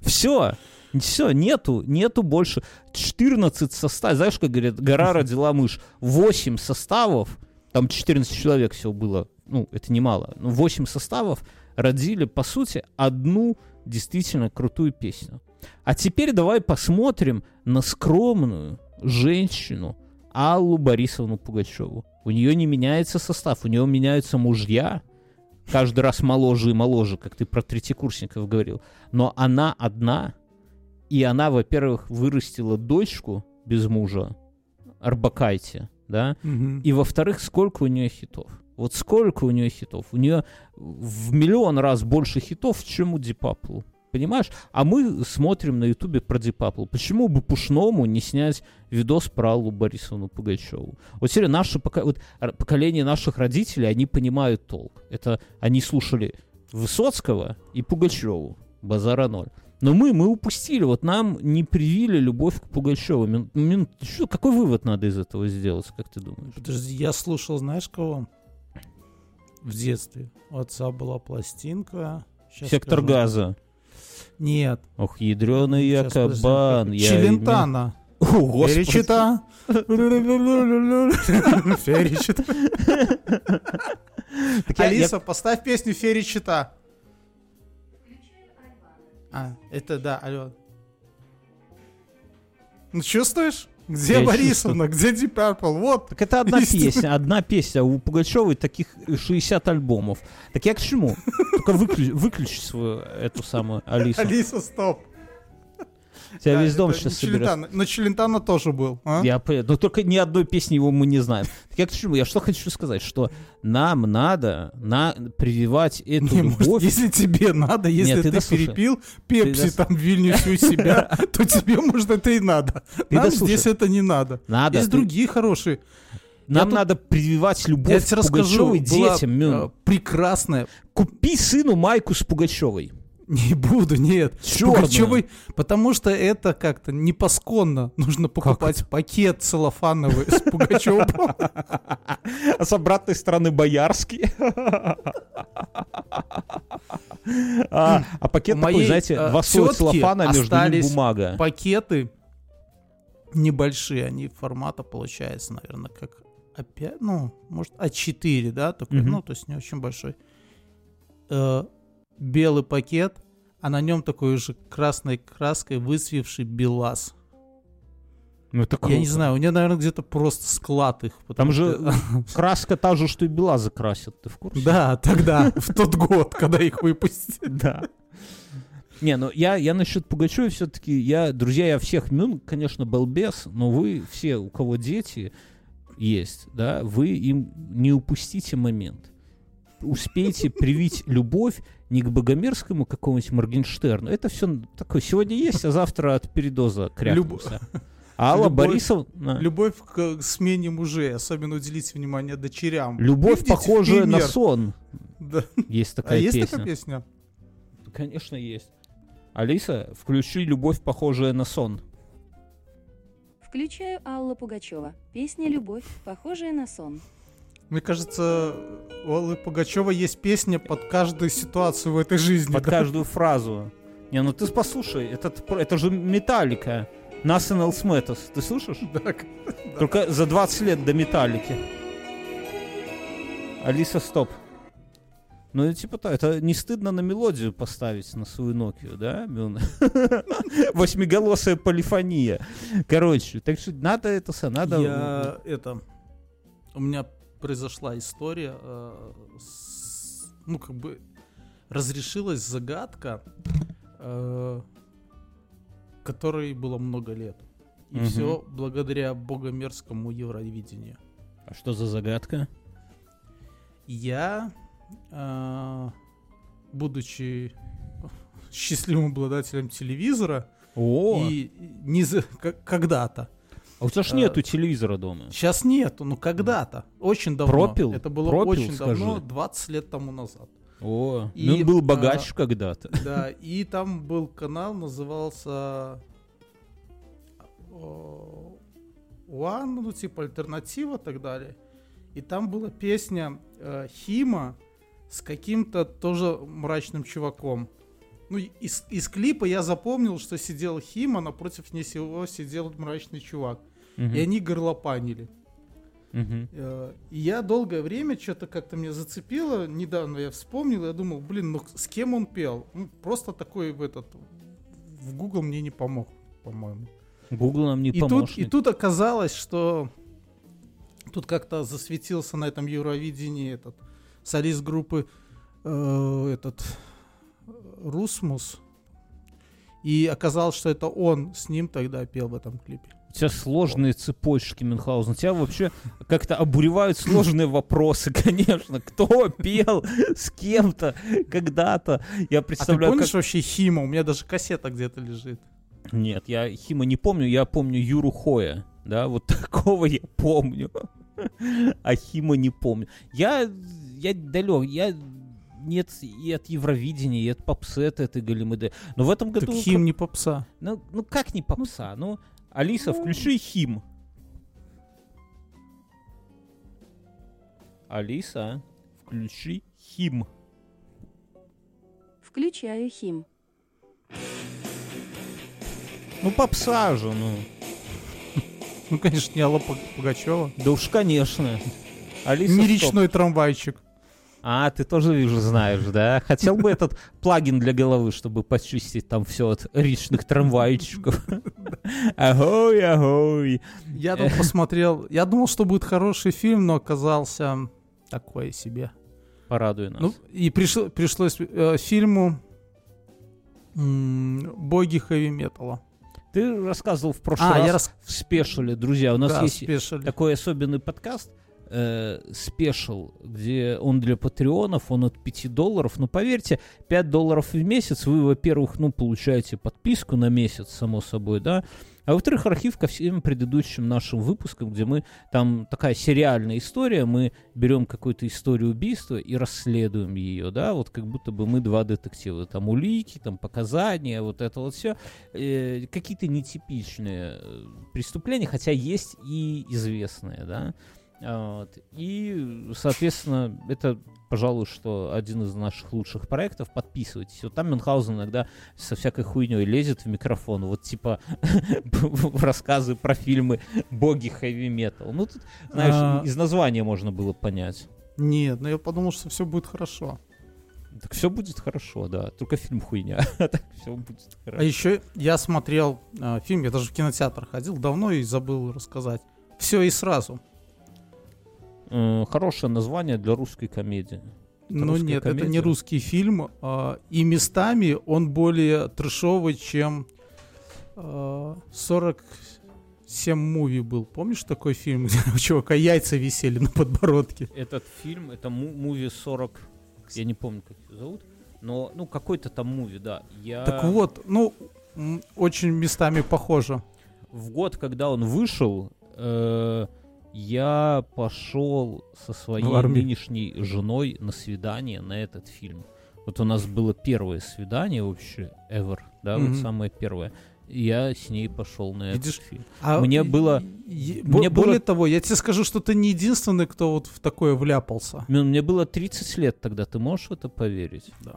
Все. Все, нету, нету больше. 14 составов. Знаешь, как говорят, гора родила мышь. 8 составов, там 14 человек всего было, ну, это немало, но 8 составов родили, по сути, одну действительно крутую песню. А теперь давай посмотрим на скромную женщину Аллу Борисовну Пугачеву. У нее не меняется состав, у нее меняются мужья, каждый раз моложе и моложе, как ты про третьекурсников говорил. Но она одна, и она, во-первых, вырастила дочку без мужа, Арбакайте, да, Мгм. и во-вторых, сколько у нее хитов. Вот сколько у нее хитов. У нее в миллион раз больше хитов, чем у Дипапл. Понимаешь? А мы смотрим на Ютубе про Дипапл. Почему бы Пушному не снять видос про Аллу Борисовну Пугачеву? Вот серьезно, наше пока- вот поколение наших родителей, они понимают толк. Это они слушали Высоцкого и Пугачеву. Базара ноль. Но мы, мы упустили, вот нам не привили любовь к Пугачеву. Мин- мин- что- какой вывод надо из этого сделать, как ты думаешь? Подожди, я слушал, знаешь кого? В детстве. У отца была пластинка. Щас Сектор скажу. газа. Нет. Ох, ядреный я Щас, подожди. кабан. я Челентано. име- О, господи. Феричита. Я- [LAUGHS] я- Алиса, поставь песню Феричита. А, это да, алло. Ну чувствуешь? Где Я Борисовна? Где Deep Purple? Вот. Так это одна Истина. песня, одна песня. У Пугачевой таких 60 альбомов. Так я к чему? Только выключи, выключи свою эту самую Алису. Алиса, стоп. Тебя Да, весь дом сейчас соберет. Но Челентано тоже был. а? Я понял. Но только ни одной песни его мы не знаем. [LAUGHS] Так я к чему? Я что хочу сказать, что нам надо на, прививать [LAUGHS] эту Не, может, любовь. если тебе надо, если Нет, ты ты, дослушай. перепил пепси дос- там в Вильнюсе у себя, [LAUGHS] то тебе, может, это и надо. Нам дослушай. здесь это не надо. Надо. Есть ты- другие хорошие. Нам тут- надо прививать Я любовь тебе к расскажу. Пугачевой была, детям. Мюн. э, прекрасная. Купи сыну майку с Пугачевой. [LAUGHS] Не буду, нет. Пугачевой, потому что это как-то непосконно. Нужно покупать пакет целлофановый с Пугачевым. [LAUGHS] А с обратной стороны Боярский. А а пакет такой, знаете, э, два слоя тётки целлофана, между ними бумага. Пакеты небольшие, они формата получается, наверное, как опять, ну, может, А4, да, такой, ну, то есть не очень большой. Белый пакет, а на нем такой же красной краской высвевший белаз. Ну, это Я не круто. знаю, у меня, наверное, где-то просто склад их. Там же что- [LAUGHS] краска та же, что и бела закрасят, ты в курсе? Да, тогда, [LAUGHS] в тот год, когда их выпустили. Да. Не, ну я, я насчет Пугачева все-таки, я, друзья, я всех мюн, конечно, балбес, но вы все, у кого дети есть, да, вы им не упустите момент. Успейте привить любовь не к богомерзкому какому-нибудь Моргенштерну. Это все такое, сегодня есть, а завтра от передоза крякнемся. А Алла Любовь- Борисовна... Любовь к смене мужей, особенно уделите внимание дочерям. Любовь, Идите в похожая на сон. Да. Есть А такая есть песня. такая песня? Конечно, есть. Алиса, включи «Любовь, похожая на сон». Включаю Алла Пугачева. Песня «Любовь», похожая на сон. Мне кажется, у Аллы Пугачева есть песня под каждую ситуацию в этой жизни. Под да? каждую фразу. Не, ну ты послушай, это, это же Металлика. Nothing else matters. Ты слышишь? Так. Только за 20 лет до Металлики. Алиса, стоп. Ну, типа то, это не стыдно на мелодию поставить на свою Nokia, да, Мюн? [LAUGHS] Восьмиголосая полифония. Короче, так что надо это, надо... Я это... У меня произошла история, э, с- ну, как бы разрешилась загадка, э, которой было много лет. И Мгм. все благодаря богомерзкому Евровидению. А что за загадка? Я, э, будучи [LAUGHS] счастливым обладателем телевизора, О, и не за- когда-то. А у тебя ж э, нету телевизора дома. Сейчас нету, но когда-то. Очень давно. Пропил? Это было Пропил, очень скажи. давно, 20 лет тому назад. О, И, ну он был а, богач когда-то. Да, и там был канал, назывался One, ну типа альтернатива и так далее. И там была песня э, Хима с каким-то тоже мрачным чуваком. Ну, из, из клипа я запомнил, что сидел Хима, напротив него сидел мрачный чувак. Мгм, И они горлопанили. Э, И я долгое время что-то как-то меня зацепило. Недавно я вспомнил, я думал, блин, ну с кем он пел? Ну, просто такой в этот... В Google мне не помог, по-моему. Google нам не И тут, и тут оказалось, что тут как-то засветился на этом Евровидении этот солист группы э, этот Русмус. И оказалось, что это он с ним тогда пел в этом клипе. У тебя сложные цепочки, Мюнхгаузен. Тебя вообще как-то обуревают сложные вопросы, [LAUGHS] конечно. Кто пел с кем-то когда-то? Я А ты представляю, помнишь как... вообще Хима? У меня даже кассета где-то лежит. Нет, я Хима не помню, я помню Юру Хоя. Да, вот [LAUGHS] такого я помню. А Хима не помню. Я, я далек, я нет и от Евровидения, и от попсы от этой галимыды. Но в этом году... Так Хим не попса. Ну, ну как не попса? Ну, Алиса, включи хим. Алиса, включи хим. Включаю хим. Ну, попса же, ну. [LAUGHS] Ну, конечно, не Алла Пуг- Пугачева. Да уж, конечно. Алиса, Не стоп. речной трамвайчик. А, ты тоже, вижу, знаешь, да? Хотел бы этот плагин для головы, чтобы почистить там все от речных трамвайчиков. [LAUGHS] Агой, агой. Я тут посмотрел. Я думал, что будет хороший фильм, но оказался такой себе. Порадуй нас. Ну, и пришло- пришлось э, фильму «Боги хэви-металла». Ты рассказывал в прошлый А, раз я рас... в спешале, друзья. У нас да, есть спешили. такой особенный подкаст спешл, где он для патреонов, он от 5 долларов. Ну, поверьте, 5 долларов в месяц вы, во-первых, ну, получаете подписку на месяц, само собой, да, а во-вторых, архив ко всем предыдущим нашим выпускам, где мы, там такая сериальная история, мы берем какую-то историю убийства и расследуем ее, да, вот как будто бы мы два детектива, там улики, там показания, вот это вот все, какие-то нетипичные э, преступления, хотя есть и известные, да, вот. И, соответственно, это, пожалуй, что один из наших лучших проектов. Подписывайтесь. Вот там Мюнхгаузен иногда со всякой хуйней лезет в микрофон. Вот типа в [LAUGHS] рассказы про фильмы боги хэви метал. Ну, тут, знаешь, А. из названия можно было понять. Нет, но я подумал, что все будет хорошо. Так все будет хорошо, да. Только фильм хуйня. [LAUGHS] А так все будет А хорошо. еще я смотрел а, фильм, я даже в кинотеатр ходил давно и забыл рассказать. Все и сразу. Э, Хорошее название для русской комедии. Ну нет, это не комедия? русский фильм. а, и местами он более трешовый, чем а, 47 муви был. Помнишь такой фильм, [LAUGHS] где у чувака яйца висели на подбородке? Этот фильм, это му- муви 40, я не помню, как его зовут, но, ну, какой-то там муви, да. Я Так вот, ну, очень местами похоже. в год, когда он вышел, э, я пошел со своей нынешней женой на свидание на этот фильм. Вот у нас было первое свидание вообще ever, да, вот Мгм. самое первое. Я с ней пошел на Видишь, этот фильм. А Мне было- и- мне бо- более было- того, я тебе скажу, что ты не единственный, кто вот в такое вляпался. Мне, мне было 30 лет тогда, ты можешь в это поверить? Да.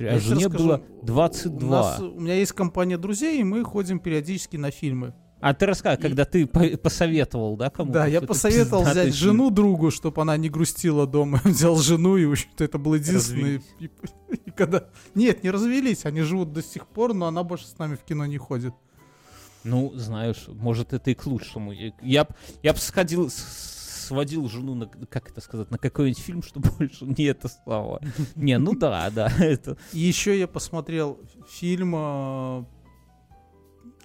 А Я жене расскажу, было У, 22. нас- у меня есть компания друзей, и мы ходим периодически на фильмы. А ты рассказывай, И- когда ты по- посоветовал, да, кому да, я посоветовал взять жену другу, чтобы она не грустила дома. [LAUGHS] Взял жену, и в общем-то это было единственное. И, и когда... Нет, не развелись, они живут до сих пор, но она больше с нами в кино не ходит. Ну, знаешь, может, это и к лучшему. И Я, я бы сходил, сводил жену на, как это сказать, на какой-нибудь фильм, чтобы [LAUGHS] больше не это стало. Не, ну да, да, [LAUGHS] это... И еще я посмотрел фильм э,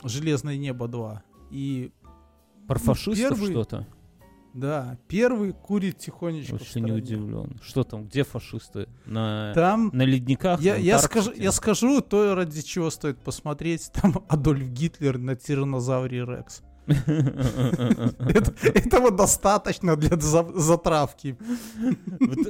«Железное небо 2». И Про фашистов первый- что-то? да, первый курит тихонечко Вообще не удивлен. Что там, где фашисты? На, Там на ледниках? Я, на я, скажу, я скажу то, ради чего стоит посмотреть. [LAUGHS] Там Адольф Гитлер на тиранозавре Рекс. [LAUGHS] Это- Этого достаточно для за- затравки.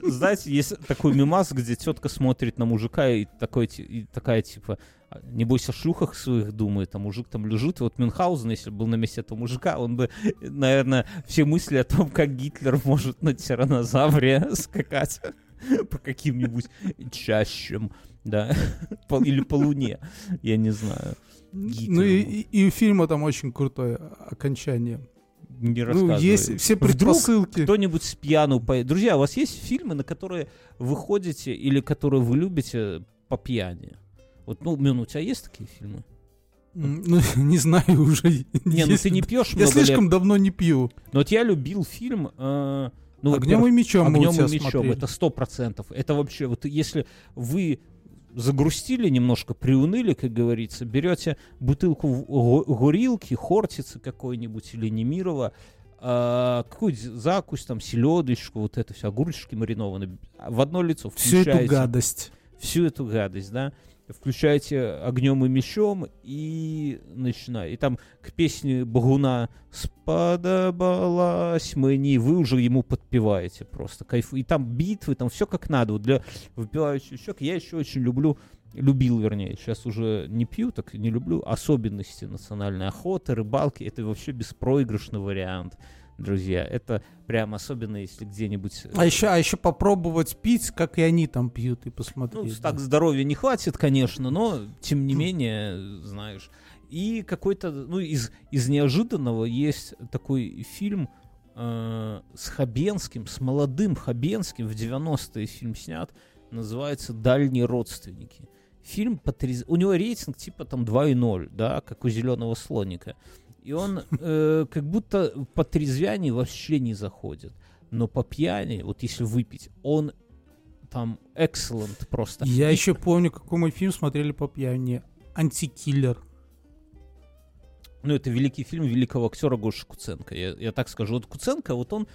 Знаете, есть такой мимас, где тетка смотрит на мужика и, такой, такая типа, «А, не бойся о шлюхах своих думает, а мужик там лежит. И вот Мюнхгаузен, если бы был на месте этого мужика, он бы, наверное, все мысли о том, как Гитлер может на тиранозавре [LAUGHS] скакать по каким-нибудь чащам, да, [LAUGHS] или по луне, я не знаю. Гитлер. Ну и, и- и у фильма там очень крутое окончание. Не Ну, рассказывай. есть все Вдруг предпосылки. кто-нибудь с пьяну поедет. Друзья, у вас есть фильмы, на которые вы ходите или которые вы любите по пьяни? Вот, ну, Мин, у тебя есть такие фильмы? Ну, [LAUGHS] не знаю уже. Не, ну ты не пьешь Я слишком лет. давно не пью. Но вот я любил фильм... э, ну, Огнем и мечом огнем и мечом. смотрели. Это сто процентов. Это вообще, вот если вы загрустили немножко, приуныли, как говорится, берете бутылку горилки, хортицы какой-нибудь или Немирова, а, какую-нибудь закусь, там, селедочку, вот это все, огурчики маринованные, в одно лицо Всю эту включаете гадость. всю эту гадость, да, включаете огнем и мечом и начинаете. И там к песне Багуна «Сподобалась мне», вы уже ему подпеваете просто. Кайфу. И там битвы, там все как надо. Вот для выпивающих щек я еще очень люблю любил, вернее, сейчас уже не пью, так не люблю особенности национальной охоты, рыбалки. Это вообще беспроигрышный вариант, друзья. Это прям особенно, если где-нибудь... А еще, а еще попробовать пить, как и они там пьют, и Ну, посмотреть. так да. здоровья не хватит, конечно, но тем не менее, знаешь. И какой-то, ну, из, из неожиданного есть такой фильм э, с Хабенским, с молодым Хабенским, в 90-е фильм снят, называется «Дальние родственники». Фильм потряс... У него рейтинг типа там 2,0, да, как у «Зеленого слоника». И он э, как будто по трезвяне вообще не заходит. Но по пьяни, вот если выпить, он там excellent просто. Я еще помню, какой мы фильм смотрели по пьяни. Антикиллер. Ну, это великий фильм великого актера Гоши Куценко. Я, я так скажу. Вот Куценко, вот он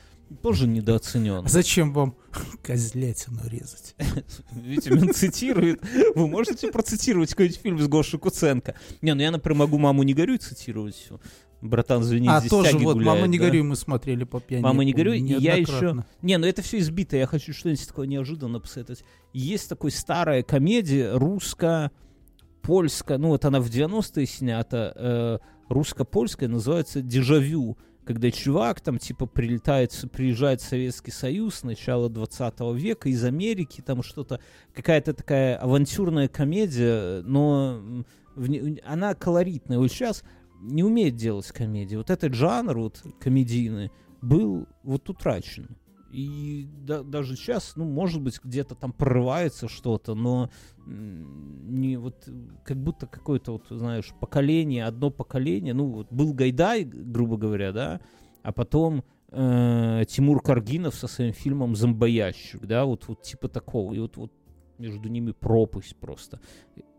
тоже недооценен. А зачем вам [LAUGHS] козлятину резать? [LAUGHS] Он цитирует. Вы можете процитировать какой-нибудь фильм с Гошей Куценко? Не, ну я, например, могу «Маму не горюй» цитировать. всё. Братан, звони, а, здесь тоже вот, гуляют, «Мама, не да? горюй» мы смотрели по пьяни. «Мама, не горюй», и я неоднократно. Не, ну это все избито. Я хочу что-нибудь такое неожиданно посоветовать. Есть такой старая комедия, русско-польская, ну вот она в 90-е снята, э, русско-польская, называется «Дежавю», когда чувак там типа прилетает, приезжает в Советский Союз начала 20 века из Америки, там что-то, какая-то такая авантюрная комедия, но в она колоритная. Вот сейчас не умеет делать комедии. Вот этот жанр вот комедийный был вот утрачен. И да- даже сейчас, ну, может быть, где-то там прорывается что-то, но не вот как будто какое-то вот, знаешь, поколение, одно поколение. Ну, вот был Гайдай, грубо говоря, да, а потом э, Тимур Каргинов со своим фильмом «Зомбоящик», да, вот, вот типа такого. И вот, вот между ними пропасть просто.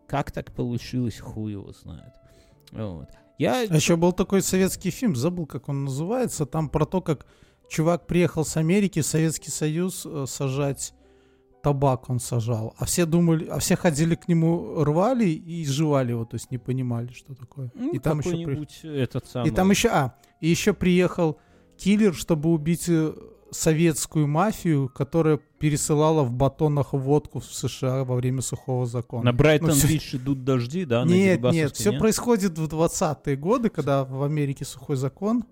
Как так получилось, хуй его знает. Вот. Я... А еще был такой советский фильм, забыл, как он называется, там про то, как чувак приехал с Америки в Советский Союз э, сажать табак он сажал, а все думали, а все ходили к нему, рвали и жевали его, то есть не понимали, что такое. Ну, и там еще при- этот самый... И там еще, а, и еще приехал киллер, чтобы убить э, советскую мафию, которая пересылала в батонах водку в США во время сухого закона. На Брайтон Ну, Бич идут дожди, да? Нет, нет, все происходит в 20-е годы, когда в Америке сухой закон.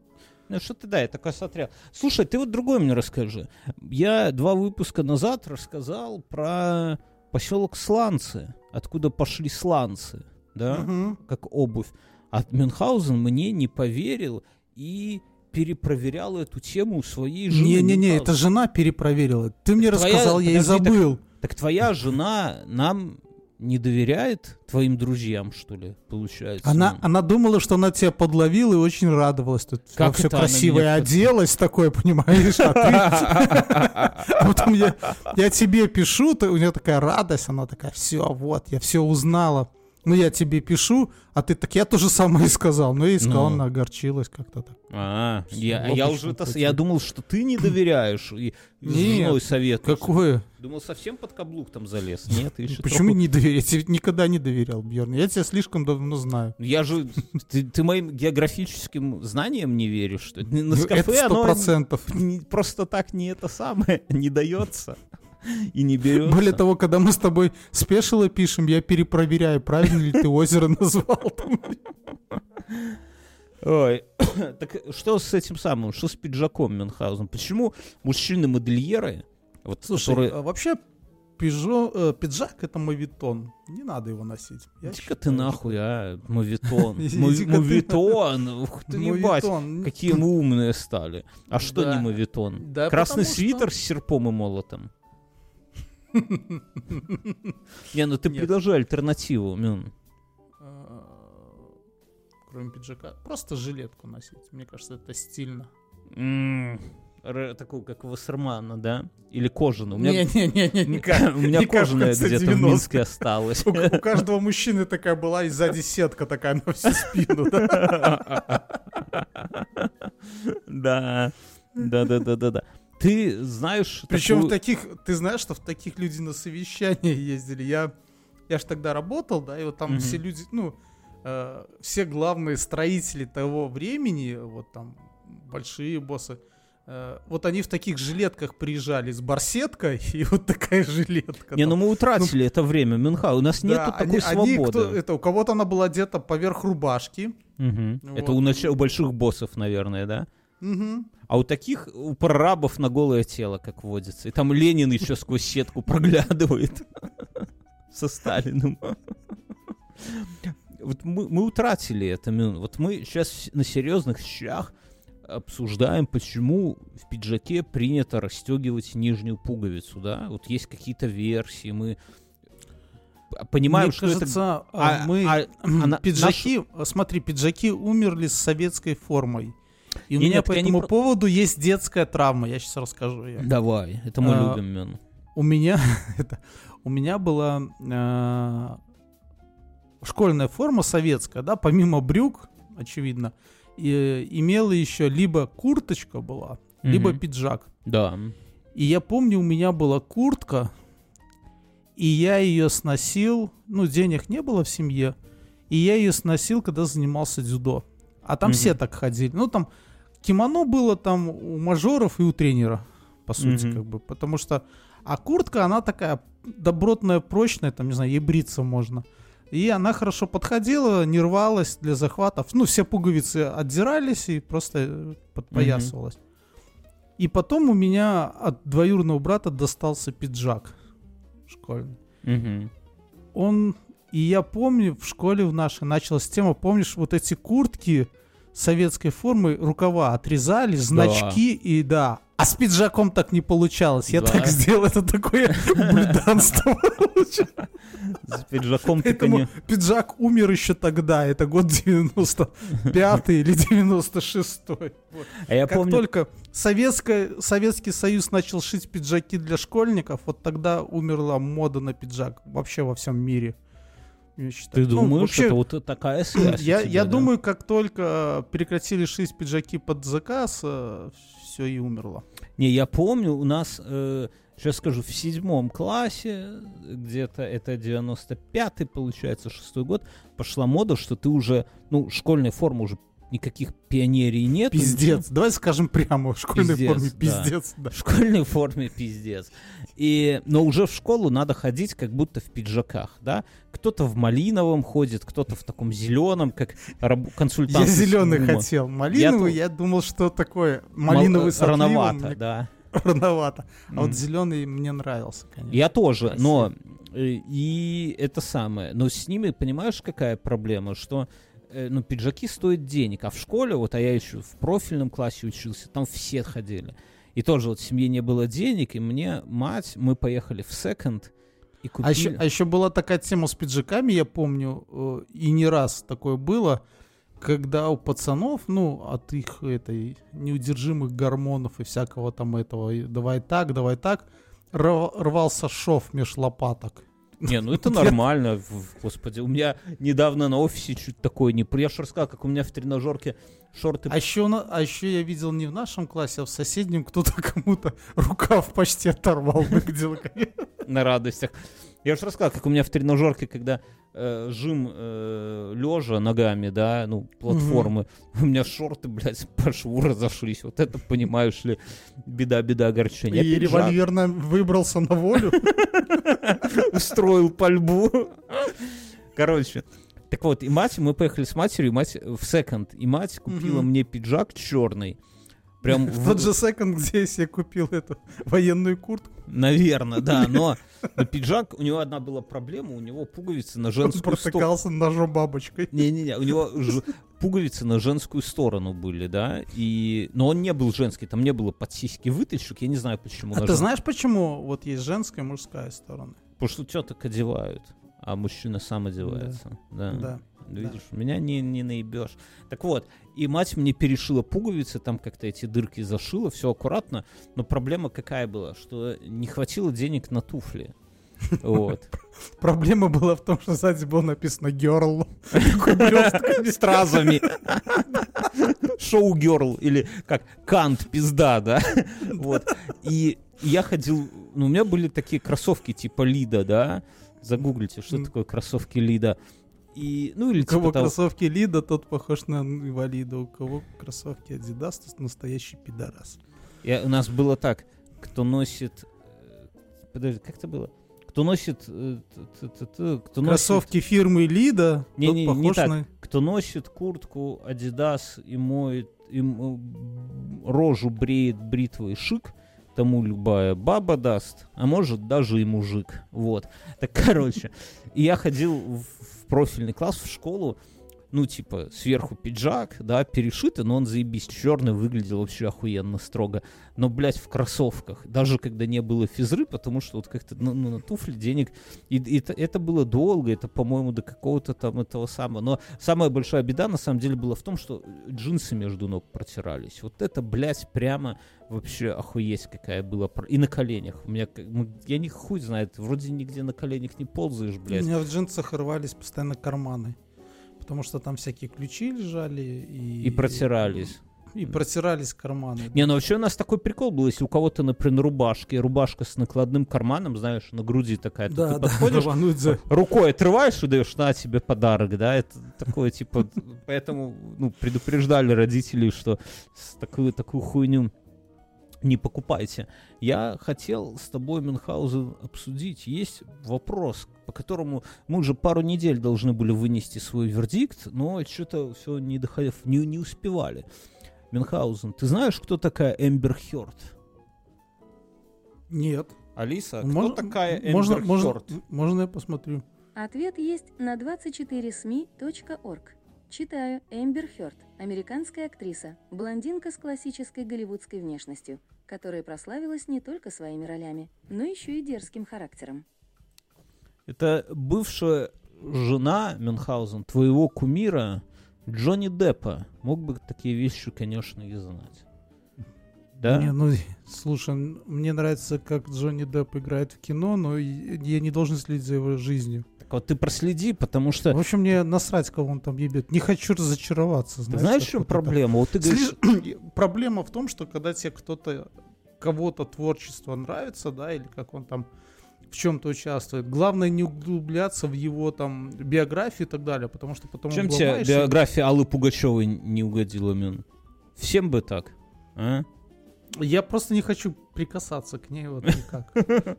Ну что ты, да, я такой смотрел. Слушай, ты вот другой мне расскажи. Я два выпуска назад рассказал про поселок Сланцы, откуда пошли сланцы, да, Мгм. как обувь. А Мюнхгаузен мне не поверил и перепроверял эту тему у своей жены. Не-не-не, это жена перепроверила. Ты мне Твоя- рассказал, я и подожди, так- забыл. Так твоя жена нам не доверяет твоим друзьям, что ли, получается? Она, Ну, она думала, что она тебя подловила и очень радовалась. Тут Как все красивое меня оделась такое, понимаешь? А, ты- [LAUGHS] а потом я, тебе пишу, у нее такая радость, она такая, все, вот, я все узнала. Ну, я тебе пишу, а ты так, я то же самое сказал. Ну, и сказал, Ну. она огорчилась как-то так. А, я, я уже это, пути. я думал, что ты не доверяешь и Нет, женой советуешься. Какое? Думал, совсем под каблук там залез. Нет, еще Почему троху- не доверять? Я тебе никогда не доверял, Бьерн. Я тебя слишком давно знаю. Я же... Ты, ты моим географическим знаниям не веришь, что ли? На Ну, кафе это оно просто так не это самое, [LAUGHS] не дается и не берется. Более того, когда мы с тобой спешило пишем, я перепроверяю, правильно ли ты озеро назвал. Ой, [COUGHS] так что с этим самым, что с пиджаком Мюнхгаузен? Почему мужчины-модельеры, вот, Слушай, которые... а вообще пижо, э, пиджак это мовитон. Не надо его носить. Иди-ка ты нахуй, а, [LAUGHS] мовитон. Мовитон, ух ты, ебать. Какие мы умные стали. А что не мовитон? Красный свитер с серпом и молотом. Не, ну ты предложи альтернативу, Мюн. Э, Кроме пиджака. Просто жилетку носить. Мне кажется, это стильно. Такую, как Вассермана, да? Или кожаную. У меня, Не-не-не. не ка- у меня кожаная где-то в 90-х. Минске осталась. У каждого мужчины такая была, и сзади сетка такая на всю спину. [LAUGHS] Да. Да, да, да, да, да. Ты знаешь... Причем в такую- таких, ты знаешь, что в таких люди на совещания [LAUGHS] ездили. Я, я ж тогда работал, да, и вот там Мгм. все люди, ну, э, все главные строители того времени, вот там большие боссы, э, вот они в таких жилетках приезжали с барсеткой, [LAUGHS] и вот такая жилетка. Не, ну там. мы утратили это время, Мюнхгаузен. У нас Да, нету такой они- они свободы. кто- это, у кого-то она была одета поверх рубашки. Мгм. Вот. Это у, нач- у больших боссов, наверное, да? Мгм. А у таких, у прорабов на голое тело, как водится. И там Ленин еще сквозь сетку проглядывает [LAUGHS] со Сталиным. Вот мы, мы утратили это, Мюн. Вот мы сейчас на серьезных щах обсуждаем, почему в пиджаке принято расстегивать нижнюю пуговицу, да? Вот есть какие-то версии, мы понимаем, Мне что это... кажется, А- а, мы а- а пиджаки, смотри, пиджаки умерли с советской формой. И у Не, меня нет, по не этому про- поводу есть детская травма. Я сейчас расскажу ее. Давай, это мы А, любим, Мюн. У меня [LAUGHS] это, у меня была э, школьная форма советская, да, помимо брюк, очевидно, и, имела еще либо курточка была, либо Мгм. пиджак. Да. И я помню, у меня была куртка, и я ее сносил, ну, денег не было в семье, и я ее сносил, когда занимался дзюдо. А там Мгм. все так ходили. Ну, там кимоно было там у мажоров и у тренера, по сути, Мгм. как бы. Потому что... А куртка, она такая добротная, прочная, там, не знаю, ей бриться можно. И она хорошо подходила, не рвалась для захватов. Ну, все пуговицы отдирались и просто э, подпоясывалась. И потом у меня от двоюродного брата достался пиджак школьный. Мгм. Он, и я помню, в школе в нашей началась тема, помнишь, вот эти куртки советской формы, рукава отрезали, значки, и да, А с пиджаком так не получалось. Я Да. так сделал, это такое [LAUGHS] блюданство. С пиджаком ты, Поэтому коне- пиджак умер еще тогда. Это год 95 или 96 А я Как помню, только Советская, Советский Союз начал шить пиджаки для школьников, вот тогда умерла мода на пиджак вообще во всем мире. Я считаю. ты Ну, думаешь, вообще, это вот такая связь? я, тебя, я да? думаю, как только прекратили шить пиджаки под заказ, все и умерло. Не, я помню, у нас, э, сейчас скажу, в седьмом классе, где-то это 95-й, получается, шестой год, пошла мода, что ты уже, ну, школьной формы уже никаких пионерий нет. Пиздец. Давай скажем прямо в школьной Пиздец, форме. да. Пиздец. да. В школьной форме пиздец. И, но уже в школу надо ходить как будто в пиджаках, да? Кто-то в малиновом ходит, кто-то в таком зеленом, как раб- консультант. Я зеленый ГУМа. хотел. Малиновый, Я я, думал, что такое. Мал- Малиновый с отливом, Рановато, мне- да. Рановато. А вот М. зеленый мне нравился, конечно. Я тоже, Красиво. но э, и это самое. Но с ними, понимаешь, какая проблема? Что ну, пиджаки стоят денег, а в школе, вот, а я еще в профильном классе учился, там все ходили. И тоже вот в семье не было денег, и мне мать, мы поехали в секонд и купили... А еще, а еще была такая тема с пиджаками, я помню, э, и не раз такое было, когда у пацанов, ну, от их этой неудержимых гормонов и всякого там этого, давай так, давай так, рв- рвался шов меж лопаток. Не, ну это нормально, господи. У меня недавно на офисе чуть такое не... Я же рассказал, как у меня в тренажерке шорты А еще, а еще я видел не в нашем классе, а в соседнем кто-то [LAUGHS] кому-то рукав почти оторвал, выглядело, конечно. [LAUGHS] на радостях. Я же рассказал, как у меня в тренажерке, когда э, жим лежа ногами, да, ну, платформы, у меня шорты, блядь, по шву разошлись. Вот это, понимаешь ли, беда-беда огорчения. И Я пиджак револьвер нам выбрался на волю. [LAUGHS] устроил пальбу. Короче, так вот, и мать, мы поехали с матерью, и мать в секонд, и мать купила мне пиджак черный. Прям [LAUGHS] В тот же секонд, где я себе купил эту военную куртку. Наверное, да, [LAUGHS] но, но пиджак, у него одна была проблема, у него пуговицы на Он женскую сторону. протыкался ножом бабочкой. Не-не-не, у него [LAUGHS] ж- пуговицы на женскую сторону были, да, и... но он не был женский, там не было под сиськи вытащек, я не знаю почему. А ты жен- знаешь, почему вот есть женская и мужская сторона? Потому что теток одевают, а мужчина сам одевается. Да. Да. Видишь, меня не, не наебешь. Так вот, и мать мне перешила пуговицы, там как-то эти дырки зашила, все аккуратно, но проблема какая была, что не хватило денег на туфли. [LAUGHS] Вот. Проблема была в том, что сзади было написано блестками. [LAUGHS] стразами. [LAUGHS] Шоу-герл или как кант пизда, да? Вот. И я ходил, ну, у меня были такие кроссовки типа Лида, да? Загуглите, что такое кроссовки Лида. И, ну, или У кого типа того. кроссовки Лида, тот похож на инвалида. У кого кроссовки Адидас, тот настоящий пидорас. Я- у нас было так, кто носит... э, Подожди, как это было? Кто носит... э, Кто носит Кроссовки фирмы Лида, Не, тот не, не похож так. на... кто носит куртку Adidas и моет и рожу бреет бритвой шик, тому любая баба даст, а может даже и мужик. Вот. Так, [LAUGHS] короче, и я ходил в, в профильный класс, в школу, ну, типа, сверху пиджак, да, перешитый, но он заебись черный, выглядел вообще охуенно строго. Но, блядь, в кроссовках, даже когда не было физры, потому что вот как-то ну, ну, на туфли денег и, и это, это было долго, это, по-моему, до какого-то там этого самого. Но самая большая беда, на самом деле, была в том, что джинсы между ног протирались. Вот это, блядь, прямо вообще охуеть какая была. И на коленях. У меня, ну, я не хуй знает, вроде нигде на коленях не ползаешь, У блядь. меня в джинсах рвались постоянно карманы. Потому что там всякие ключи лежали и... И протирались. И протирались карманы. Не, ну вообще у нас такой прикол был, если у кого-то, например, на рубашке, рубашка с накладным карманом, знаешь, на груди такая, Да, ты да, подходишь, [LAUGHS] рвануть [LAUGHS] рукой отрываешь и даешь на тебе подарок, да, это такое, типа, [LAUGHS] поэтому, ну, предупреждали родителей, что такую, такую хуйню не покупайте. Я хотел с тобой, Мюнхгаузен, обсудить. Есть вопрос, по которому мы уже пару недель должны были вынести свой вердикт, но что-то все не, доходив, не, не успевали. Мюнхгаузен, ты знаешь, кто такая Эмбер Хёрд? Нет. Алиса, кто Можно- такая Эмбер можно, можно, Хёрд? можно я посмотрю? Ответ есть на 24smi.org. Читаю. Эмбер Хёрд. Американская актриса. Блондинка с классической голливудской внешностью. Которая прославилась не только своими ролями, но еще и дерзким характером. Это бывшая жена Мюнхгаузен, твоего кумира Джонни Деппа. Мог бы такие вещи, конечно, и знать. Да? Не, ну, слушай, мне нравится, как Джонни Депп играет в кино, но я не должен следить за его жизнью. Так вот ты проследи, потому что... В общем, мне насрать, кого он там ебет. Не хочу разочароваться. Ты Знаешь, знаешь, в чем проблема? Вот ты говоришь... Слиш- [CLEARS THROAT] Проблема в том, что когда тебе кто-то, кого-то творчество нравится, да, или как он там в чем-то участвует, главное не углубляться в его там биографию и так далее, потому что потом Чем тебе биография Аллы Пугачевой не угодила, Мюн? Всем бы так. А? Я просто не хочу прикасаться к ней вот никак. [LAUGHS]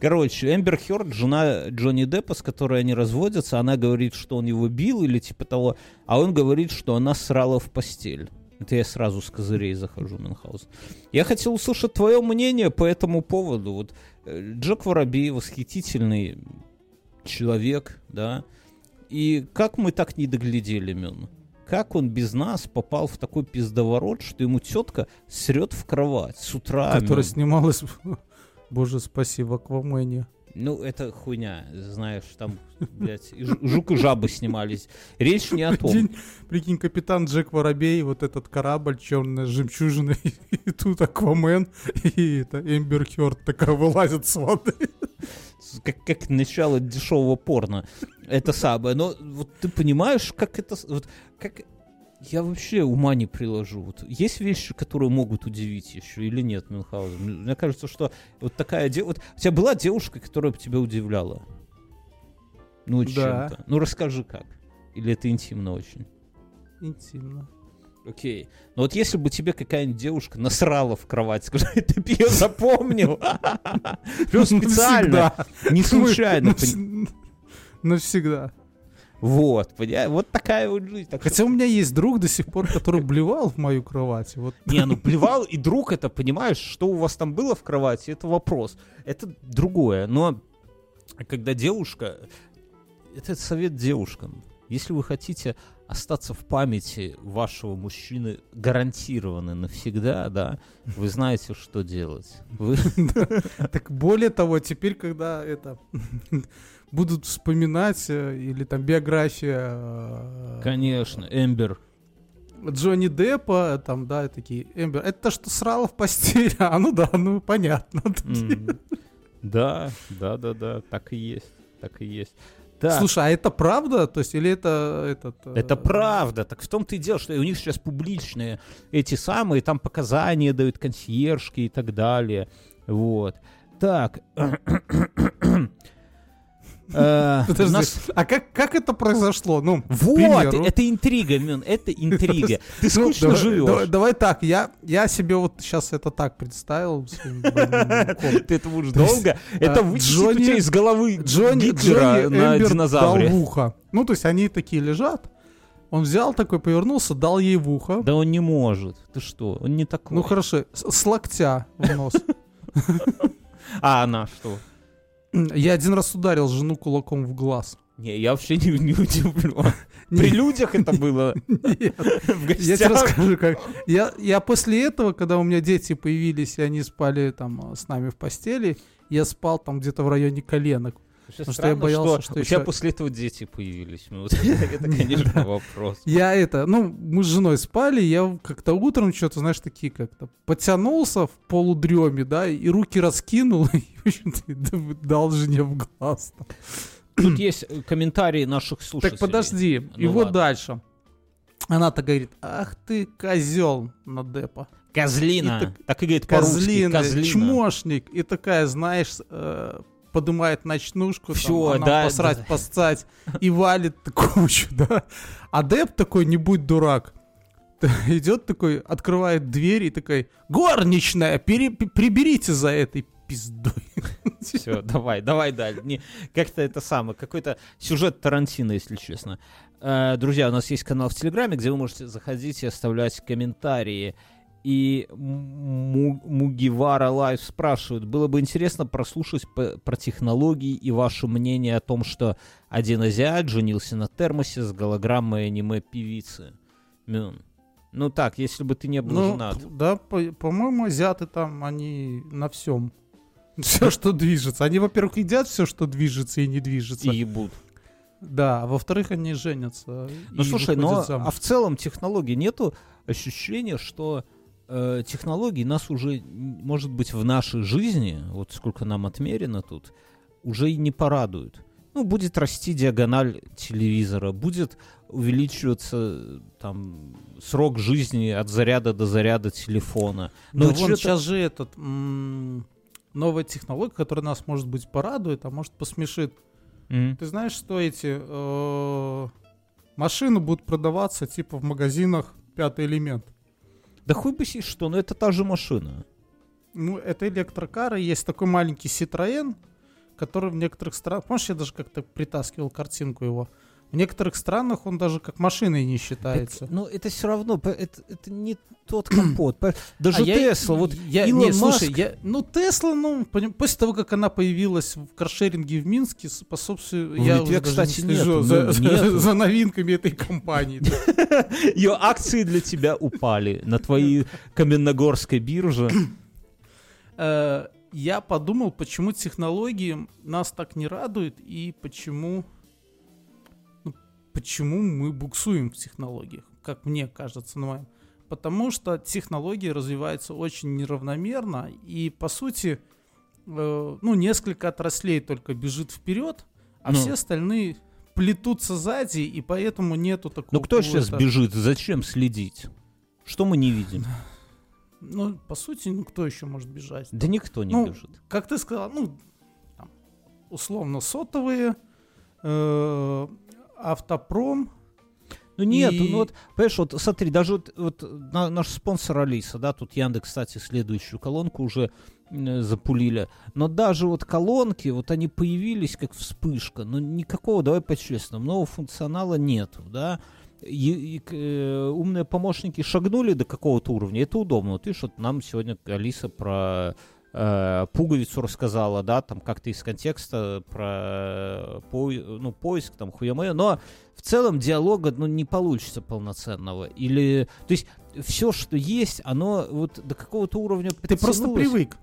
Короче, Эмбер Хёрд, жена Джонни Деппа, с которой они разводятся, она говорит, что он его бил или типа того, а он говорит, что она срала в постель. Это я сразу с козырей захожу, Мюнхгаузен. Я хотел услышать твое мнение по этому поводу. Вот э, Джек Воробей восхитительный человек, да, и как мы так не доглядели, Мюн? Как он без нас попал в такой пиздоворот, что ему тетка срет в кровать с утра? Которая Мюн? снималась, [LAUGHS] боже спаси, в Аквамене. Ну, это хуйня, знаешь, там, блядь, и Жу- жук и жабы снимались. Речь не о том. Прикинь, прикинь, капитан Джек Воробей, вот этот корабль, черная жемчужина, [LAUGHS] и тут Аквамен, и это Эмбер Хёрд такая вылазит с воды. Как, как начало дешевого порно. Это самое. Но вот ты понимаешь, как это... Вот, как... Я вообще ума не приложу. Вот есть вещи, которые могут удивить еще или нет, Мюнхгаузен? Мне кажется, что вот такая девушка... Вот у тебя была девушка, которая бы тебя удивляла? Ну, Да. чем-то. Ну, расскажи как. Или это интимно очень? Интимно. Окей. Но вот если бы тебе какая-нибудь девушка насрала в кровать, скажи, [LAUGHS] ты ее запомнил. [LAUGHS] Прям специально. Не случайно. Навсегда. Вот, понимаешь? Вот такая вот жизнь. Так что- Хотя у меня есть друг до сих пор, который блевал в мою кровать. Вот Не, ну плевал, и друг это, понимаешь, что у вас там было в кровати, это вопрос. Это другое. Но когда девушка... Это совет девушкам. Если вы хотите остаться в памяти вашего мужчины гарантированно навсегда, да, вы знаете, что делать. [LAUGHS] Так более того, теперь, когда это [LAUGHS] будут вспоминать э, или там биография э, Конечно, Эмбер. Джонни Деппа, там, да, такие, Эмбер, это что срало в постель? [LAUGHS] А, ну да, ну понятно. [LAUGHS] М. Да, да, да, да, так и есть, так и есть. Так, Слушай, а это правда? То есть, или это этот... э, это правда. Так в том-то и дело, что у них сейчас публичные эти самые, там показания дают консьержки и так далее. Вот. Так. [CLEARS THROAT] Э, у Подожди, нас- а как, как это произошло? Ну, Вот, примеру. это интрига, Мюн, это интрига. [LAUGHS] Ты Ну, скучно давай, живешь. Давай, давай так, я, я себе вот сейчас это так представил. [LAUGHS] Ты это будешь долго. Это а, вычислить у Джонни- тебя из головы Джонни, Гитлера на динозавре. Ну, то есть они такие лежат. Он взял такой, повернулся, дал ей в ухо. Да он не может. Ты что? Он не такой. Ну хорошо, с, с локтя в нос. [LAUGHS] А она что? Я один раз ударил жену кулаком в глаз. Не, я вообще не, не удивлен. [LAUGHS] При людях это [LAUGHS] было [LAUGHS] Я тебе расскажу, как. Я, я после этого, когда у меня дети появились, и они спали там э, с нами в постели, я спал там где-то в районе коленок. Вообще Потому что я странно, боялся, что у тебя еще- после этого дети появились. Ну, вот [LAUGHS] это, конечно, вопрос. Я это, ну, мы с женой спали, я как-то утром что-то, знаешь, такие как-то потянулся в полудреме, да, и руки раскинул, [LAUGHS] и, в общем-то, дал жене в глаз. Тут есть э, комментарии наших слушателей. Так подожди, и Ну вот дальше. Она-то говорит, ах ты козел на депа. Козлина. И так- Так и говорит по-русски. Козлина, Козлина. чмошник. И такая, знаешь, э, подымает ночнушку, Всё, там, да, посрать, да. поссать, и валит кучу, да. А Деп такой, не будь дурак, [LAUGHS] идет такой, открывает дверь и такой, горничная, пере- приберите за этой пиздой. [LAUGHS] Все, давай, давай дальше. Не, как-то это самое, какой-то сюжет Тарантино, если честно. Э, друзья, у нас есть канал в Телеграме, где вы можете заходить и оставлять комментарии. И Му- Мугивара Лайв спрашивает, было бы интересно прослушать про технологии и ваше мнение о том, что один азиат женился на термосе с голограммой аниме-певицы. Мюн, Ну так, если бы ты не был Ну, женат. да, по- по-моему, азиаты там, они на всем. [LAUGHS] Все, что движется. Они, во-первых, едят все, что движется и не движется. И ебут. Да, а во-вторых, они женятся. Ну слушай, но замуж. а в целом технологий нету ощущения, что э, технологии нас уже, может быть, в нашей жизни, вот сколько нам отмерено тут, уже и не порадуют. Ну, будет расти диагональ телевизора, будет увеличиваться э, там срок жизни от заряда до заряда телефона. Да Ну, вон сейчас же этот м, новая технология, которая нас, может быть, порадует, а может посмешит. М. Ты знаешь, что эти э, машины будут продаваться типа в магазинах пятый элемент? Да хуй бы си что, но это та же машина. Ну, это электрокары. Есть такой маленький Citroën, который в некоторых странах... Помнишь, я даже как-то притаскивал картинку его? В некоторых странах он даже как машиной не считается. Так, ну, это все равно, это, это не тот компот. По- Даже А я- Тесла, вот я, Илон не, слушай, Маск- я, ну Тесла, ну после того, как она появилась в каршеринге в Минске, с- по собственно, В я Литве, уже кстати, не слежу нету, за, ну, за- нету. за новинками этой компании. [LAUGHS] ее акции для тебя упали на твоей Каменногорской бирже. Э, Я подумал, почему технологии нас так не радуют и почему, ну, почему мы буксуем в технологиях, как мне кажется, на моем. Потому что технологии развиваются очень неравномерно и, по сути, э, ну, несколько отраслей только бежит вперед, а Ну. все остальные плетутся сзади, и поэтому нету такого... Ну кто сейчас бежит? Зачем следить? Что мы не видим? [LAUGHS] Ну, по сути, ну, кто еще может бежать? Да никто не Ну, бежит. как ты сказал, ну, там, условно, сотовые, э, автопром. Ну нет, и- ну вот, понимаешь, вот смотри, даже вот, вот на- наш спонсор Алиса, да, тут Яндекс, кстати, следующую колонку уже э, запулили, но даже вот колонки, вот они появились как вспышка, но никакого, давай по-честному, нового функционала нету, да, И- и э, умные помощники шагнули до какого-то уровня, это удобно. Вот видишь, вот нам сегодня Алиса про э, пуговицу рассказала, да, там как-то из контекста про по, ну, поиск, там, хуя но в целом диалога, ну, не получится полноценного. Или, то есть, все, что есть, оно вот до какого-то уровня Ты просто привык.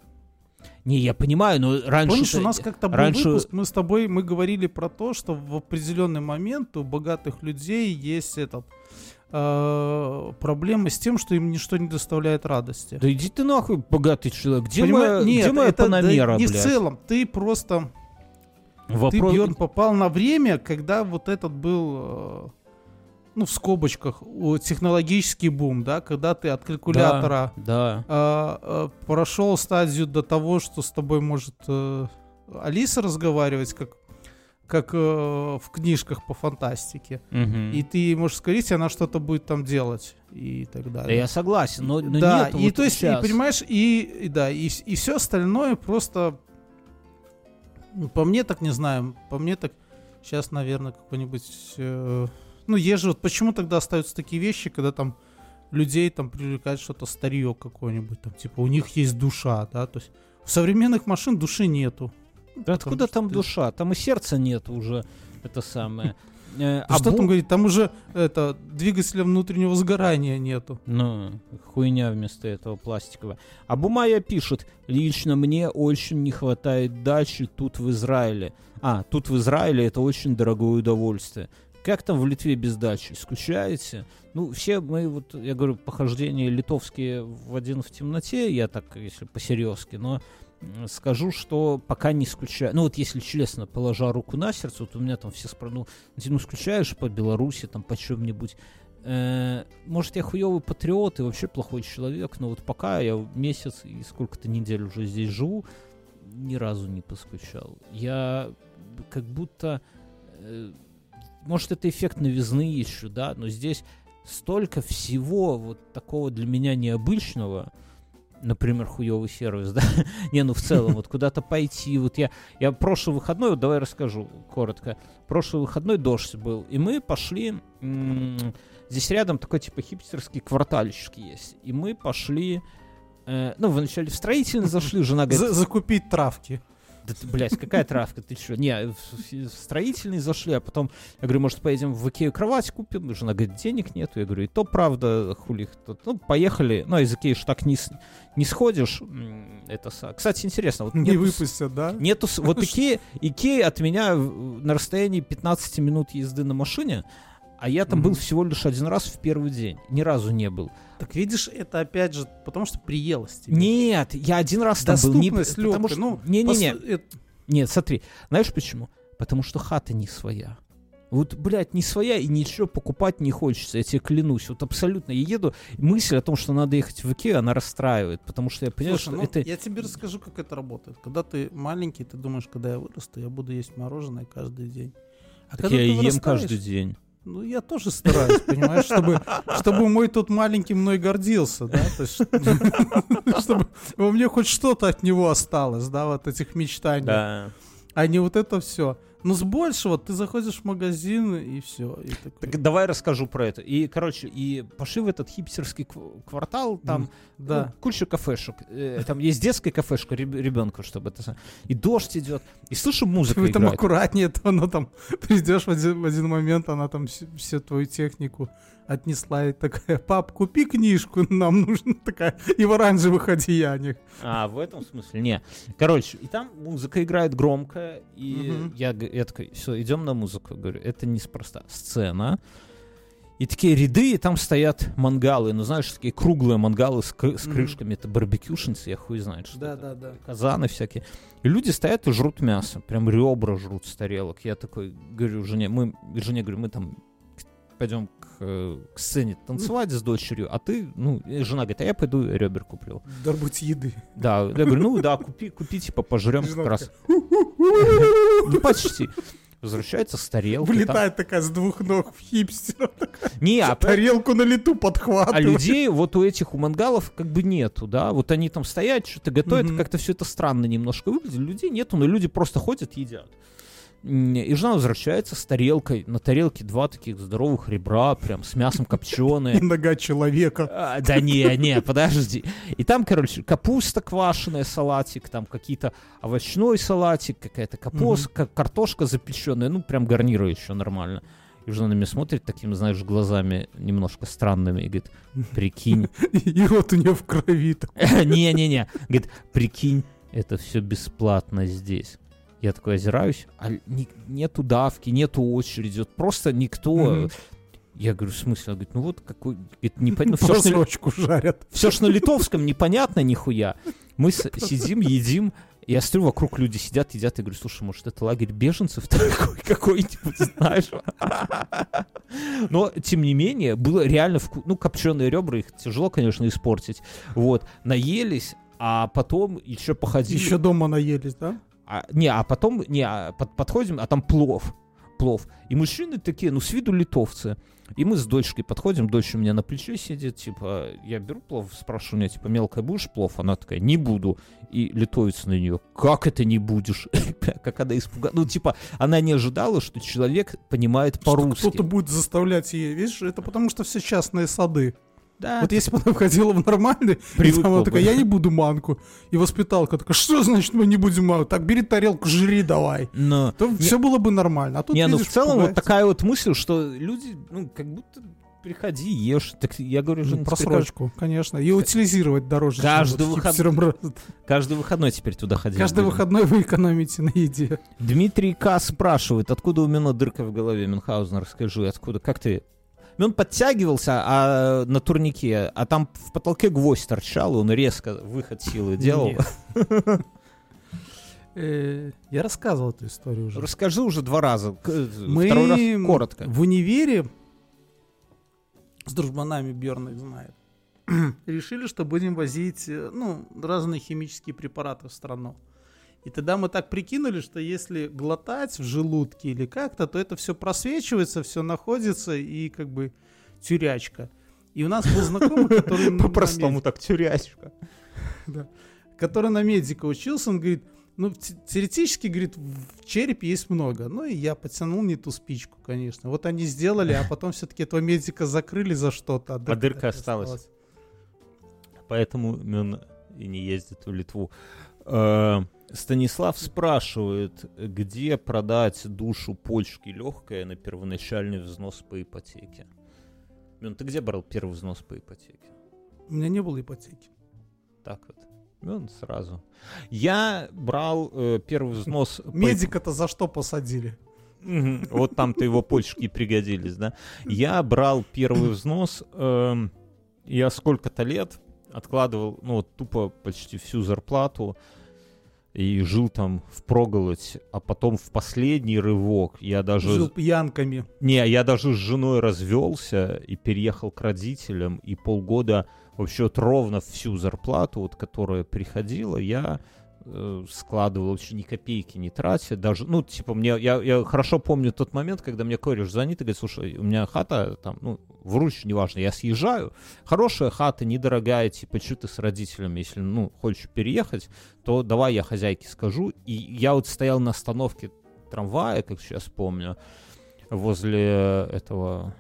Не, я понимаю, но раньше... Помнишь, у нас как-то был раньше- выпуск, мы с тобой, мы говорили про то, что в определенный момент у богатых людей есть этот э, проблема с тем, что им ничто не доставляет радости. Да иди ты нахуй, богатый человек. Где Понима- моя, Нет, где моя это да панамера, не в блядь? целом. Ты просто, ты, Вопрос- Бьерн, попал на время, когда вот этот был, э, ну, в скобочках, технологический бум, да, когда ты от калькулятора Да. а, а, прошел стадию до того, что с тобой может э, Алиса разговаривать, как, как э, в книжках по фантастике. Мгм. И ты можешь сказать, и она что-то будет там делать и так Да далее. я согласен, но, но да, нету и вот то есть, и, щас. понимаешь, и, и да, и, и все остальное просто, ну, по мне так не знаю, по мне так сейчас, наверное, какой-нибудь, э, ну, же вот почему тогда остаются такие вещи, когда там людей там привлекает что-то старье какое-нибудь, там, типа, у них есть душа, да, то есть у современных машин души нету. Да откуда Потому там что- душа? Там и сердца нет уже, это самое. [LAUGHS] Э, А что бу- там говорить, там уже это двигателя внутреннего сгорания нету. Ну, хуйня вместо этого пластиковая. А Бумая пишет, лично мне очень не хватает дачи тут в Израиле. А, тут в Израиле это очень дорогое удовольствие. Как там в Литве без дачи? Скучаете? Ну, все мы, вот, я говорю, похождения литовские в один в темноте, я так, если по-серьезки, но скажу, что пока не скучаю. Ну, вот если честно, положа руку на сердце, вот у меня там все спрашивают, ну, ты, ну, по Беларуси, там, по чем-нибудь? Э, может, я хуёвый патриот и вообще плохой человек, но вот пока я месяц и сколько-то недель уже здесь живу, ни разу не поскучал. Я как будто... э, может, это эффект новизны еще, да, но здесь столько всего вот такого для меня необычного, например, хуёвый сервис, [LAUGHS] да, не, ну в целом, вот куда-то пойти, вот я, я прошлый выходной, вот давай расскажу коротко, прошлый выходной дождь был, и мы пошли, м, здесь рядом такой типа хипстерский квартальчик есть, и мы пошли, э, ну, вначале в строительный зашли, жена говорит, За- закупить травки. Да блядь, какая травка, ты что? Не, в, строительный зашли, а потом, я говорю, может, поедем в Икею кровать купим? Жена говорит, денег нету. Я говорю, и то правда, хули тут. Ну, поехали. Ну, а из Икеи ж так не, не сходишь. Это, кстати, интересно. Вот Не нету с- выпустят, да? Нету, вот [LAUGHS] Икея, Икея от меня на расстоянии 15 минут езды на машине, а я там был Мгм. всего лишь один раз в первый день. Ни разу не был. Так видишь, это опять же, потому что приелось тебе. Нет, я один раз там был. Не, потому что, ну, не-не-не, пос- это- нет, смотри, знаешь почему? Потому что хата не своя. Вот, блядь, не своя и ничего покупать не хочется, я тебе клянусь. Вот абсолютно. Я еду, мысль о том, что надо ехать в Икею, она расстраивает, потому что я понимаю, Слушай, что ну, это... я тебе расскажу, как это работает. Когда ты маленький, ты думаешь, когда я вырасту, я буду есть мороженое каждый день. А Так когда я ты ем каждый день. Ну, я тоже стараюсь, понимаешь, чтобы, чтобы мой тот маленький мной гордился, да, то есть, [LAUGHS] чтобы во мне хоть что-то от него осталось, да, вот этих мечтаний, а не вот это все. Но с большего ты заходишь в магазин и все. И такой, Так давай расскажу про это. И, короче, и пошли в этот хипстерский кв- квартал, там да. ну, куча кафешек. Э, Там есть детская кафешка ребенка, чтобы это... И дождь идет. И слышу, музыка Вы там играет. аккуратнее, [LAUGHS] то она там придешь в один, в один момент, она там всю, всю твою технику отнесла и такая, пап, купи книжку, нам нужна такая, и в оранжевых одеяниях. А, в этом смысле? Не. Короче, и там музыка играет громко, и Мгм. я, я такой, все, идем на музыку. Говорю, это неспроста. Сцена. И такие ряды, и там стоят мангалы. Ну, знаешь, такие круглые мангалы с, кры- с крышками. Это барбекюшницы, я хуй знает, что Да, это. да, да. казаны всякие. И люди стоят и жрут мясо. Прям ребра жрут с тарелок. Я такой говорю жене, мы жене говорю, мы там пойдем э, к сцене танцевать с дочерью, а ты, ну, жена говорит, а я пойду ребер куплю. Дарбуть еды. Да, я говорю, ну да, купи, купи, типа, пожрем как раз. Ну, почти. Возвращается с тарелкой. там- Вылетает такая с двух ног в хипстера, Не, а, тарелку на лету а подхватывает. людей вот у этих, у мангалов как бы нету, да, вот они там стоят, что-то готовят, Мгм. как-то все это странно немножко выглядит, людей нету, но люди просто ходят, едят. И жена возвращается с тарелкой, на тарелке два таких здоровых ребра, прям с мясом [LAUGHS] И копченые. нога человека. А, да не, не, подожди. И там, короче, капуста квашеная, салатик, там какие-то овощной салатик, какая-то капуста, ка- картошка запеченная, ну, прям гарнира еще нормально. И жена на меня смотрит такими, знаешь, глазами немножко странными и говорит, прикинь. [LAUGHS] И вот у нее в крови. Не-не-не. [LAUGHS] Говорит, прикинь, это все бесплатно здесь. Я такой озираюсь, а ни- нету давки, нету очереди, вот просто никто... Я говорю, в смысле? Она говорит, ну вот какой... Говорит, [LAUGHS] непонятно. Все, что, Просрочку жарят. все, что на литовском, непонятно нихуя. Мы с- сидим, едим, я смотрю, вокруг люди сидят, едят, и говорю, слушай, может, это лагерь беженцев [LAUGHS] такой какой-нибудь, знаешь? [LAUGHS] Но, тем не менее, было реально вкусно. Ну, копченые ребра, их тяжело, конечно, испортить. Вот, наелись, а потом еще походили. Еще дома наелись, да? А, не, а потом, не, а под- подходим, а там плов. Плов. И мужчины такие, ну, с виду литовцы. И мы с дочкой подходим, дочь у меня на плече сидит, типа, я беру плов, спрашиваю у нее, типа, мелкая будешь плов? Она такая, не буду. И литовец на нее, как это не будешь? [LAUGHS] как она испугалась. Ну, типа, она не ожидала, что человек понимает по-русски. кто-то будет заставлять ее. Видишь, это потому что все частные сады. Да, Вот если бы она входила в нормальный, и Привыкла там она бы. такая, я не буду манку. И воспиталка такая, что значит мы не будем манку? Так, бери тарелку, жри давай. но... То Не- все было бы нормально. А тут, не, ну в видишь, целом вот пугается. такая вот мысль, что люди, ну, как будто приходи, ешь. Так я говорю, Ну, теперь просрочку, конечно. И утилизировать дороже, Каждый чем вот выход- Каждый выходной теперь туда ходить. Каждый будем. выходной вы экономите на еде. Дмитрий К. спрашивает, откуда у Мена дырка в голове, Мюнхгаузен, расскажи, откуда, как ты... Он подтягивался а, на турнике, а там в потолке гвоздь торчал, и он резко выход силы делал. Нет. [LAUGHS] Э, Я рассказывал эту историю уже. Расскажи уже два раза. Мы Второй раз коротко. в универе с дружбанами Бьерн их знает. Решили, что будем возить э, ну, разные химические препараты в страну. И тогда мы так прикинули, что если глотать в желудке или как-то, то это все просвечивается, все находится и как бы тюрячка. И у нас был знакомый, который... [LAUGHS] По-простому так, тюрячка. [LAUGHS] который на медика учился, он говорит, ну, те- теоретически, говорит, в черепе есть много. Ну, и я потянул не ту спичку, конечно. Вот они сделали, а потом все-таки этого медика закрыли за что-то. А дырка и осталась. Поэтому Мюн и не ездит в Литву. Э, Станислав спрашивает, где продать душу почки легкая на первоначальный взнос по ипотеке? Мин, ты где брал первый взнос по ипотеке? У меня не было ипотеки. Так вот. Мин сразу. Я брал э, первый взнос... Медика-то за что посадили? Вот там-то его почки пригодились, да. Я брал первый взнос, эм, я сколько-то лет откладывал, ну вот тупо почти всю зарплату и жил там в проголодь, а потом в последний рывок я даже... Жил пьянками. Не, я даже с женой развелся и переехал к родителям, и полгода вообще вот ровно всю зарплату, вот, которая приходила, я складывал вообще ни копейки не тратя, даже, ну, типа, мне, я, я хорошо помню тот момент, когда мне кореш звонит и говорит, слушай, у меня хата там, ну, в Русь, неважно, я съезжаю, хорошая хата, недорогая, типа, что ты с родителями, если, ну, хочешь переехать, то давай я хозяйке скажу, и я вот стоял на остановке трамвая, как сейчас помню, возле этого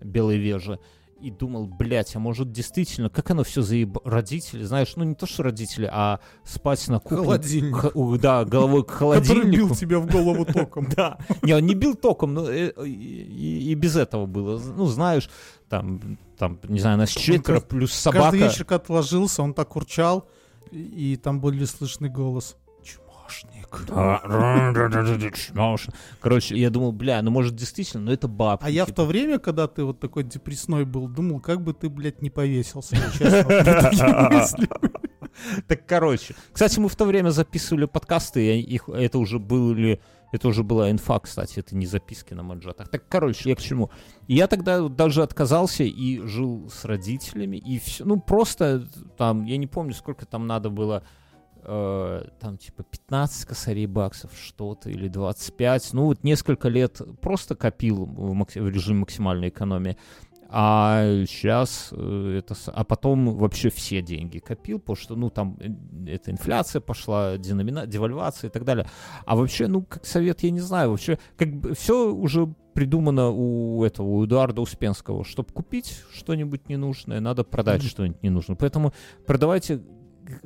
Белой Вежи, и думал, блядь, а может действительно, как оно все заеб... Родители, знаешь, ну не то, что родители, а спать на кухне. Холодильник. Х- да, головой к Который холодильнику. бил тебя в голову током. [LAUGHS] Да, не, он не бил током, но э, и, без этого было. Ну, знаешь, там, там, не знаю, нас четверо, плюс собака. Каждый вечер, когда ты ложился, он так урчал, и, там были слышный голос. Чмошник. Да, Короче, я думал, бля, ну может действительно, но это бабки. А я в типа. то время, когда ты вот такой депрессной был, думал, как бы ты, блядь, не повесился. [LAUGHS] Так, короче. Кстати, мы в то время записывали подкасты, их, это уже были... Это уже была инфа, кстати, это не записки на манжетах. Так, короче, я к чему? Я тогда даже отказался и жил с родителями, и все, ну, просто там, я не помню, сколько там надо было, э, там, типа, 15 косарей баксов что-то, или 25, ну, вот несколько лет просто копил в, макси- в режиме максимальной экономии. А сейчас это... с- А потом вообще все деньги копил, потому что, ну, там, э, эта инфляция пошла, деномина... девальвация и так далее. А вообще, ну, как совет, я не знаю, вообще, как бы все уже придумано у этого, у Эдуарда Успенского. Чтобы купить что-нибудь ненужное, надо продать Мгм. что-нибудь ненужное. Поэтому продавайте...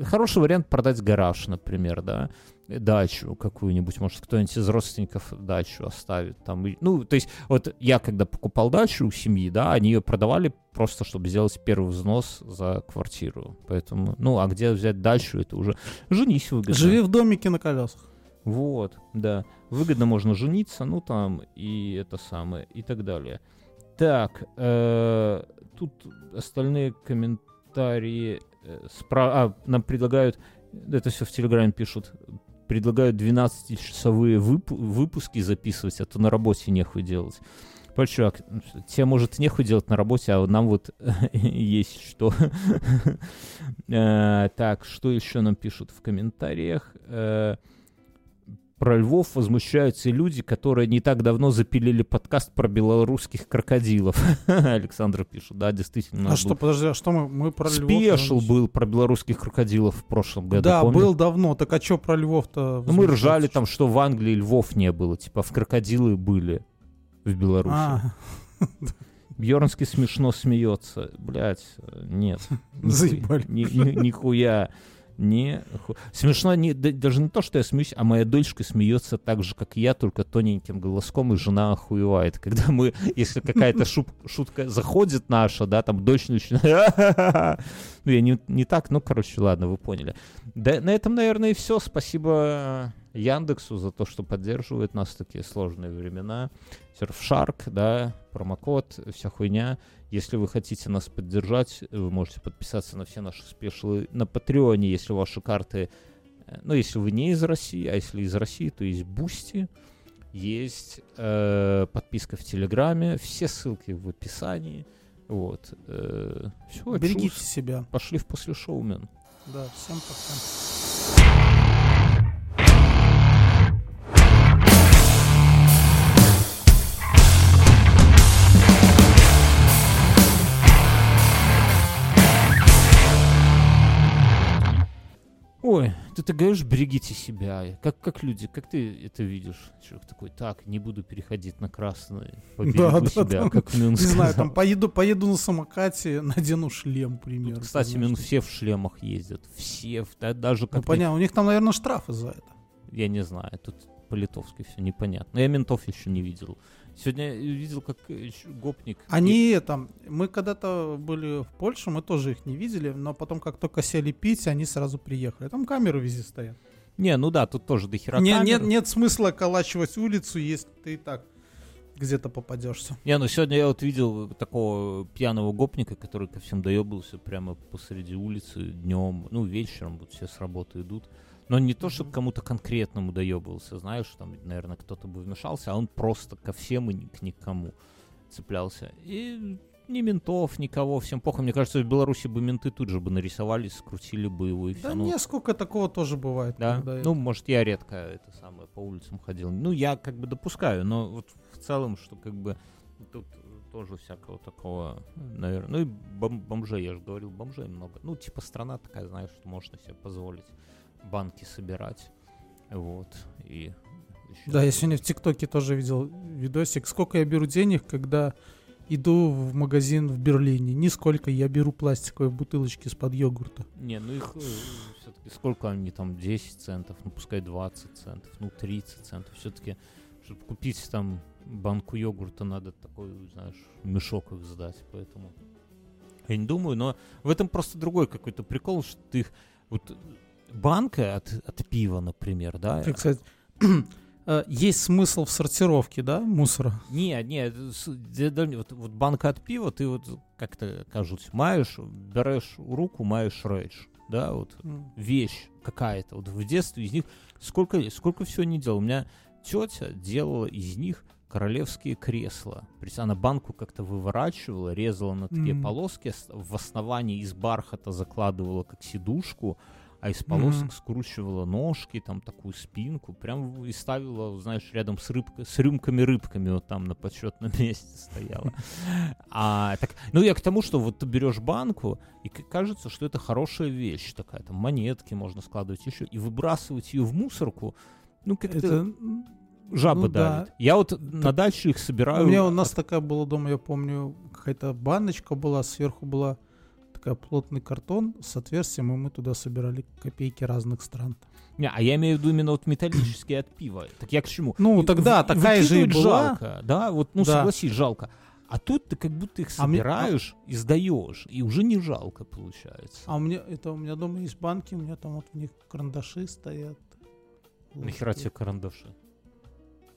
Хороший вариант продать гараж, например, да, дачу какую-нибудь, может, кто-нибудь из родственников дачу оставит там. Ну, то есть, вот я когда покупал дачу у семьи, да, они ее продавали просто, чтобы сделать первый взнос за квартиру. Поэтому, ну, а где взять дачу, это уже женись выгодно. Живи в домике на колесах. Вот, да. Выгодно можно жениться, ну там, и это самое, и так далее. Так, э, тут остальные комментарии спра- а, нам предлагают, это все в Телеграме пишут, предлагают 12-часовые вып- выпуски записывать, а то на работе нехуй делать. Понимаешь, чувак, ну, тебе, может, нехуй делать на работе, а нам вот [LAUGHS] есть что. [LAUGHS] Э, Так, что еще нам пишут в комментариях? Про Львов возмущаются люди, которые не так давно запилили подкаст про белорусских крокодилов. [LAUGHS] Александр пишет, да, действительно. А что, был подожди, а что мы, мы про Львов? Спешл наверное, был про белорусских крокодилов в прошлом году. Да, помнишь? был давно. Так а что про Львов-то? Ну, мы ржали там, что в Англии львов не было. Типа, в крокодилы были в Беларуси. А, [LAUGHS] Бьернский смешно смеется. Блять, нет. [LAUGHS] Заебали. ни- ни- Нихуя. Не, смешно не, да- даже не то, что я смеюсь, а моя дочка смеется так же, как я, только тоненьким голоском, и жена охуевает. Когда мы, если какая-то шут- шутка заходит наша, да, там дочь начинает... [LAUGHS] Ну, я не, не так, ну, короче, ладно, вы поняли. Да, на этом, наверное, и все. Спасибо Яндексу за то, что поддерживает нас в такие сложные времена. Surfshark, да, промокод, вся хуйня. Если вы хотите нас поддержать, вы можете подписаться на все наши спешлы на Patreon е, если ваши карты, э, ну, если вы не из России, а если из России, то есть Boosty, есть э, подписка в Телеграме, все ссылки в описании. Вот. все, Берегите себя. Пошли в после шоумен. Да, всем пока. Ты, ты говоришь, берегите себя. Как, как люди, как ты это видишь? Человек такой, так, не буду переходить на красный, поберегу Да, себя, да. как Мюн Не знаю, сказал. там поеду, поеду на самокате, надену шлем, к примеру. Тут, кстати. Мюн все в шлемах ездят. Все, да, даже Ну, как понятно, у них там, наверное, штрафы за это. Я не знаю, тут по-литовски все непонятно. Я ментов еще не видел. Сегодня я видел, как э, гопник... Они там, мы когда-то были в Польше, мы тоже их не видели, но потом, как только сели пить, они сразу приехали. Там камеры везде стоят. Не, ну да, тут тоже дохера Не- камер. нет, нет смысла околачивать улицу, если ты и так где-то попадешься. Не, ну сегодня я вот видел такого пьяного гопника, который ко всем доебался прямо посреди улицы днем, ну вечером, вот все с работы идут. Но не то, чтобы кому-то конкретному доебывался, знаешь, там, наверное, кто-то бы вмешался, а он просто ко всем и к никому цеплялся. И ни ментов, никого, всем похуй. Мне кажется, в Беларуси бы менты тут же бы нарисовались, скрутили бы его и все. Да ну, несколько такого тоже бывает. да? когда Ну, это- может, я редко это самое по улицам ходил. Ну, я как бы допускаю, но вот в целом, что как бы тут тоже всякого такого, наверное. Ну и бом- бомжей, я же говорил, бомжей много. Ну, типа страна такая, знаешь, что можно себе позволить банки собирать. Вот. И Да, я сегодня в ТикТоке тоже видел видосик. Сколько я беру денег, когда иду в магазин в Берлине? Нисколько. Я беру пластиковые бутылочки из-под йогурта. Не, ну их все-таки сколько они там, 10 центов, ну пускай 20 центов, ну 30 центов. Все-таки, чтобы купить там банку йогурта, надо такой, знаешь, мешок их сдать, поэтому... Я не думаю, но в этом просто другой какой-то прикол, что ты их... Вот банка от, от пива, например, да? Так сказать, [CLEARS THROAT] э, есть смысл в сортировке, да, мусора? Не, не, с- де- да, вот, вот банка от пива, ты вот как-то, кажуть, маешь, берешь руку, маешь речь, да, вот вещь какая-то. Вот в детстве из них сколько, сколько всего не делал. У меня тетя делала из них королевские кресла. То есть она банку как-то выворачивала, резала на такие Мгм. полоски, в основании из бархата закладывала как сидушку, а из полосок Мгм. скручивала ножки, там такую спинку, прям и ставила, знаешь, рядом с, рыбкой, с рюмками-рыбками вот там на почетном [LAUGHS] месте стояла. А, так, ну я к тому, что вот ты берешь банку, и кажется, что это хорошая вещь такая, там монетки можно складывать еще, и выбрасывать ее в мусорку, ну как-то Это... м, жаба ну да. давит. Я вот на даче их собираю. У меня у нас такая была дома, я помню, какая-то баночка была, сверху была такая плотный картон с отверстием, и мы туда собирали копейки разных стран. Не, а я имею в виду именно вот металлические от пива. Так я к чему? Ну, И тогда в- такая же и была. жалко, да, вот, ну, Да. согласись, жалко. А тут ты как будто их А мне- собираешь и сдаешь, и уже не жалко получается. А у меня, это у меня дома есть банки, у меня там вот в них карандаши стоят. Нахера тебе карандаши?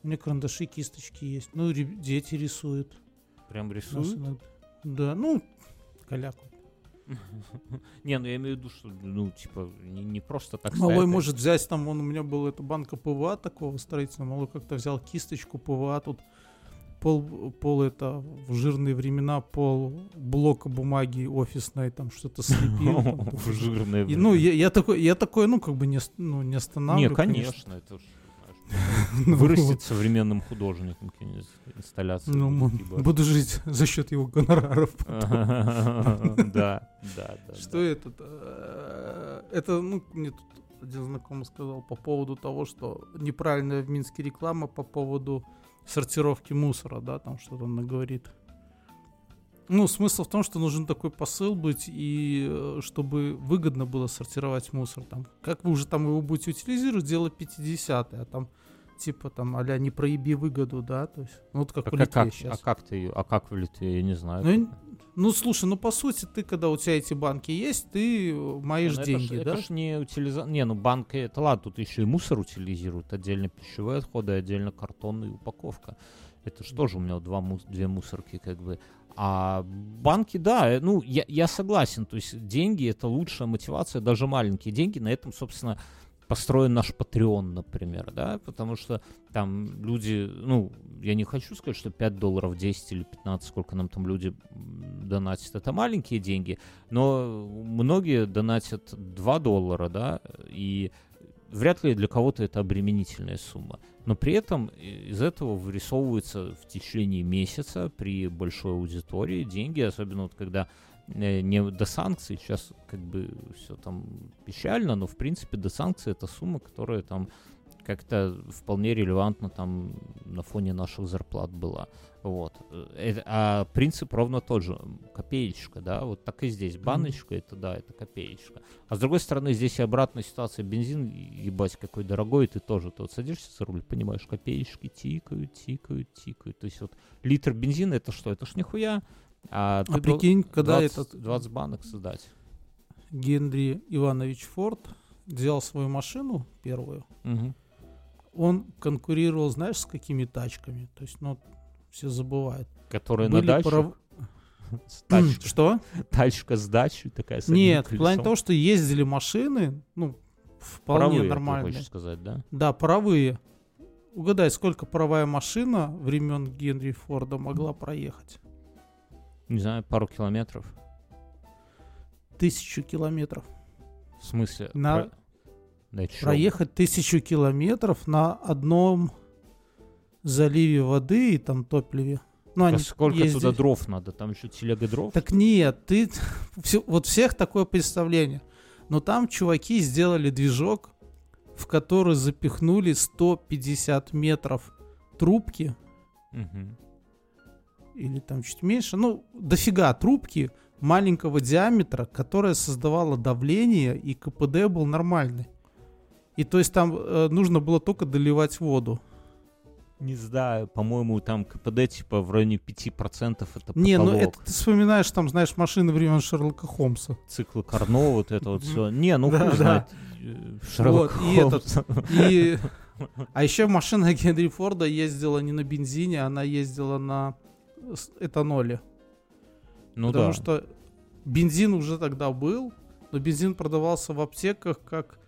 У меня карандаши, кисточки есть. Ну, дети рисуют. Прям рисуют? Да, ну, коляку. Не, ну я имею в виду, что, ну, типа, не, не просто так Малой стоят, может взять, там, он, у меня была эта банка ПВА такого строительного, малой как-то взял кисточку ПВА, тут пол, пол это в жирные времена, пол блока бумаги офисной, там что-то слепил. [LAUGHS] В жирное И, ну, я, такой, я такой, ну, как бы не, ну, не Не, останавливаю. конечно, это ж, знаешь, Ну, вырастет современным художником инсталляции. Ну, буду жить за счет его гонораров. [LAUGHS] Да, да, да. Что это? э, Это, ну, мне тут один знакомый сказал по поводу того, что неправильная в Минске реклама по поводу сортировки мусора, да, там что-то она говорит. Ну, смысл в том, что нужен такой посыл быть, и э, чтобы выгодно было сортировать мусор. Там, как вы уже там его будете утилизировать, дело 50 а там типа там а не проеби выгоду, да, то есть, ну, вот как Так, в а, Литве как, сейчас. а как ты ее, а как в Литве, я не знаю. Ну, ну, слушай, ну по сути, ты, когда у тебя эти банки есть, ты маешь Ну, это деньги, ж- да? Это ж не утилиза... Не, ну банки, это ладно, тут еще и мусор утилизируют. Отдельно пищевые отходы, отдельно картонная упаковка. Это же тоже у меня два две мусорки как бы. А банки, да, э, ну, я, я согласен. То есть деньги — это лучшая мотивация, даже маленькие деньги. На этом, собственно, построен наш Patreon, например, да, потому что там люди, ну, я не хочу сказать, что 5 долларов, 10 или 15, сколько нам там люди донатят, это маленькие деньги, но многие донатят 2 доллара, да, и вряд ли для кого-то это обременительная сумма. Но при этом из этого вырисовываются в течение месяца при большой аудитории деньги, особенно вот когда э, не до санкций, сейчас как бы все там печально, но в принципе до санкций это сумма, которая там как-то вполне релевантно там на фоне наших зарплат была. Вот. Это, а принцип ровно тот же. Копеечка, да, вот так и здесь. Баночка, это да, это копеечка. А с другой стороны, здесь и обратная ситуация. Бензин, ебать, какой дорогой, ты тоже. Ты вот садишься за руль, понимаешь, копеечки тикают, тикают, тикают. То есть вот литр бензина, это что? Это ж нихуя. А, А прикинь, когда 20, этот 20 банок создать. Генри Иванович Форд взял свою машину первую, Мгм. он конкурировал, знаешь, с какими тачками? То есть, ну, все забывают. Которые на Были даче. прав- [LAUGHS] Тачка, Что? тачка с дачей такая. с Нет, в плане того, что ездили машины, ну, вполне Паровые, ты нормальные. хочешь сказать, да? Да, паровые. Угадай, сколько паровая машина времен Генри Форда могла проехать? Не знаю, пару километров. Тысячу километров. В смысле? На- про- Да? Проехать тысячу километров на одном заливе воды и там топливе. Ну, А они сколько ездили- туда дров надо? Там еще телега дров? Так нет, ты [LAUGHS] всё- вот всех такое представление. Но там чуваки сделали движок, в который запихнули 150 метров трубки, Мгм. или там чуть меньше, ну, дофига трубки маленького диаметра, которая создавала давление, и КПД был нормальный. И то есть там э, нужно было только доливать воду. Не знаю, по-моему, там КПД типа в районе 5% это Не, ну потолок. это ты вспоминаешь, там, знаешь, машины времен Шерлока Холмса. Циклы Карно, вот это вот все. Не, ну Да, да. э, Шерлок Вот, и Холмс. И... А еще машина [LAUGHS] Генри Форда ездила не на бензине, она ездила на этаноле. Ну потому да. что бензин уже тогда был, но бензин продавался в аптеках как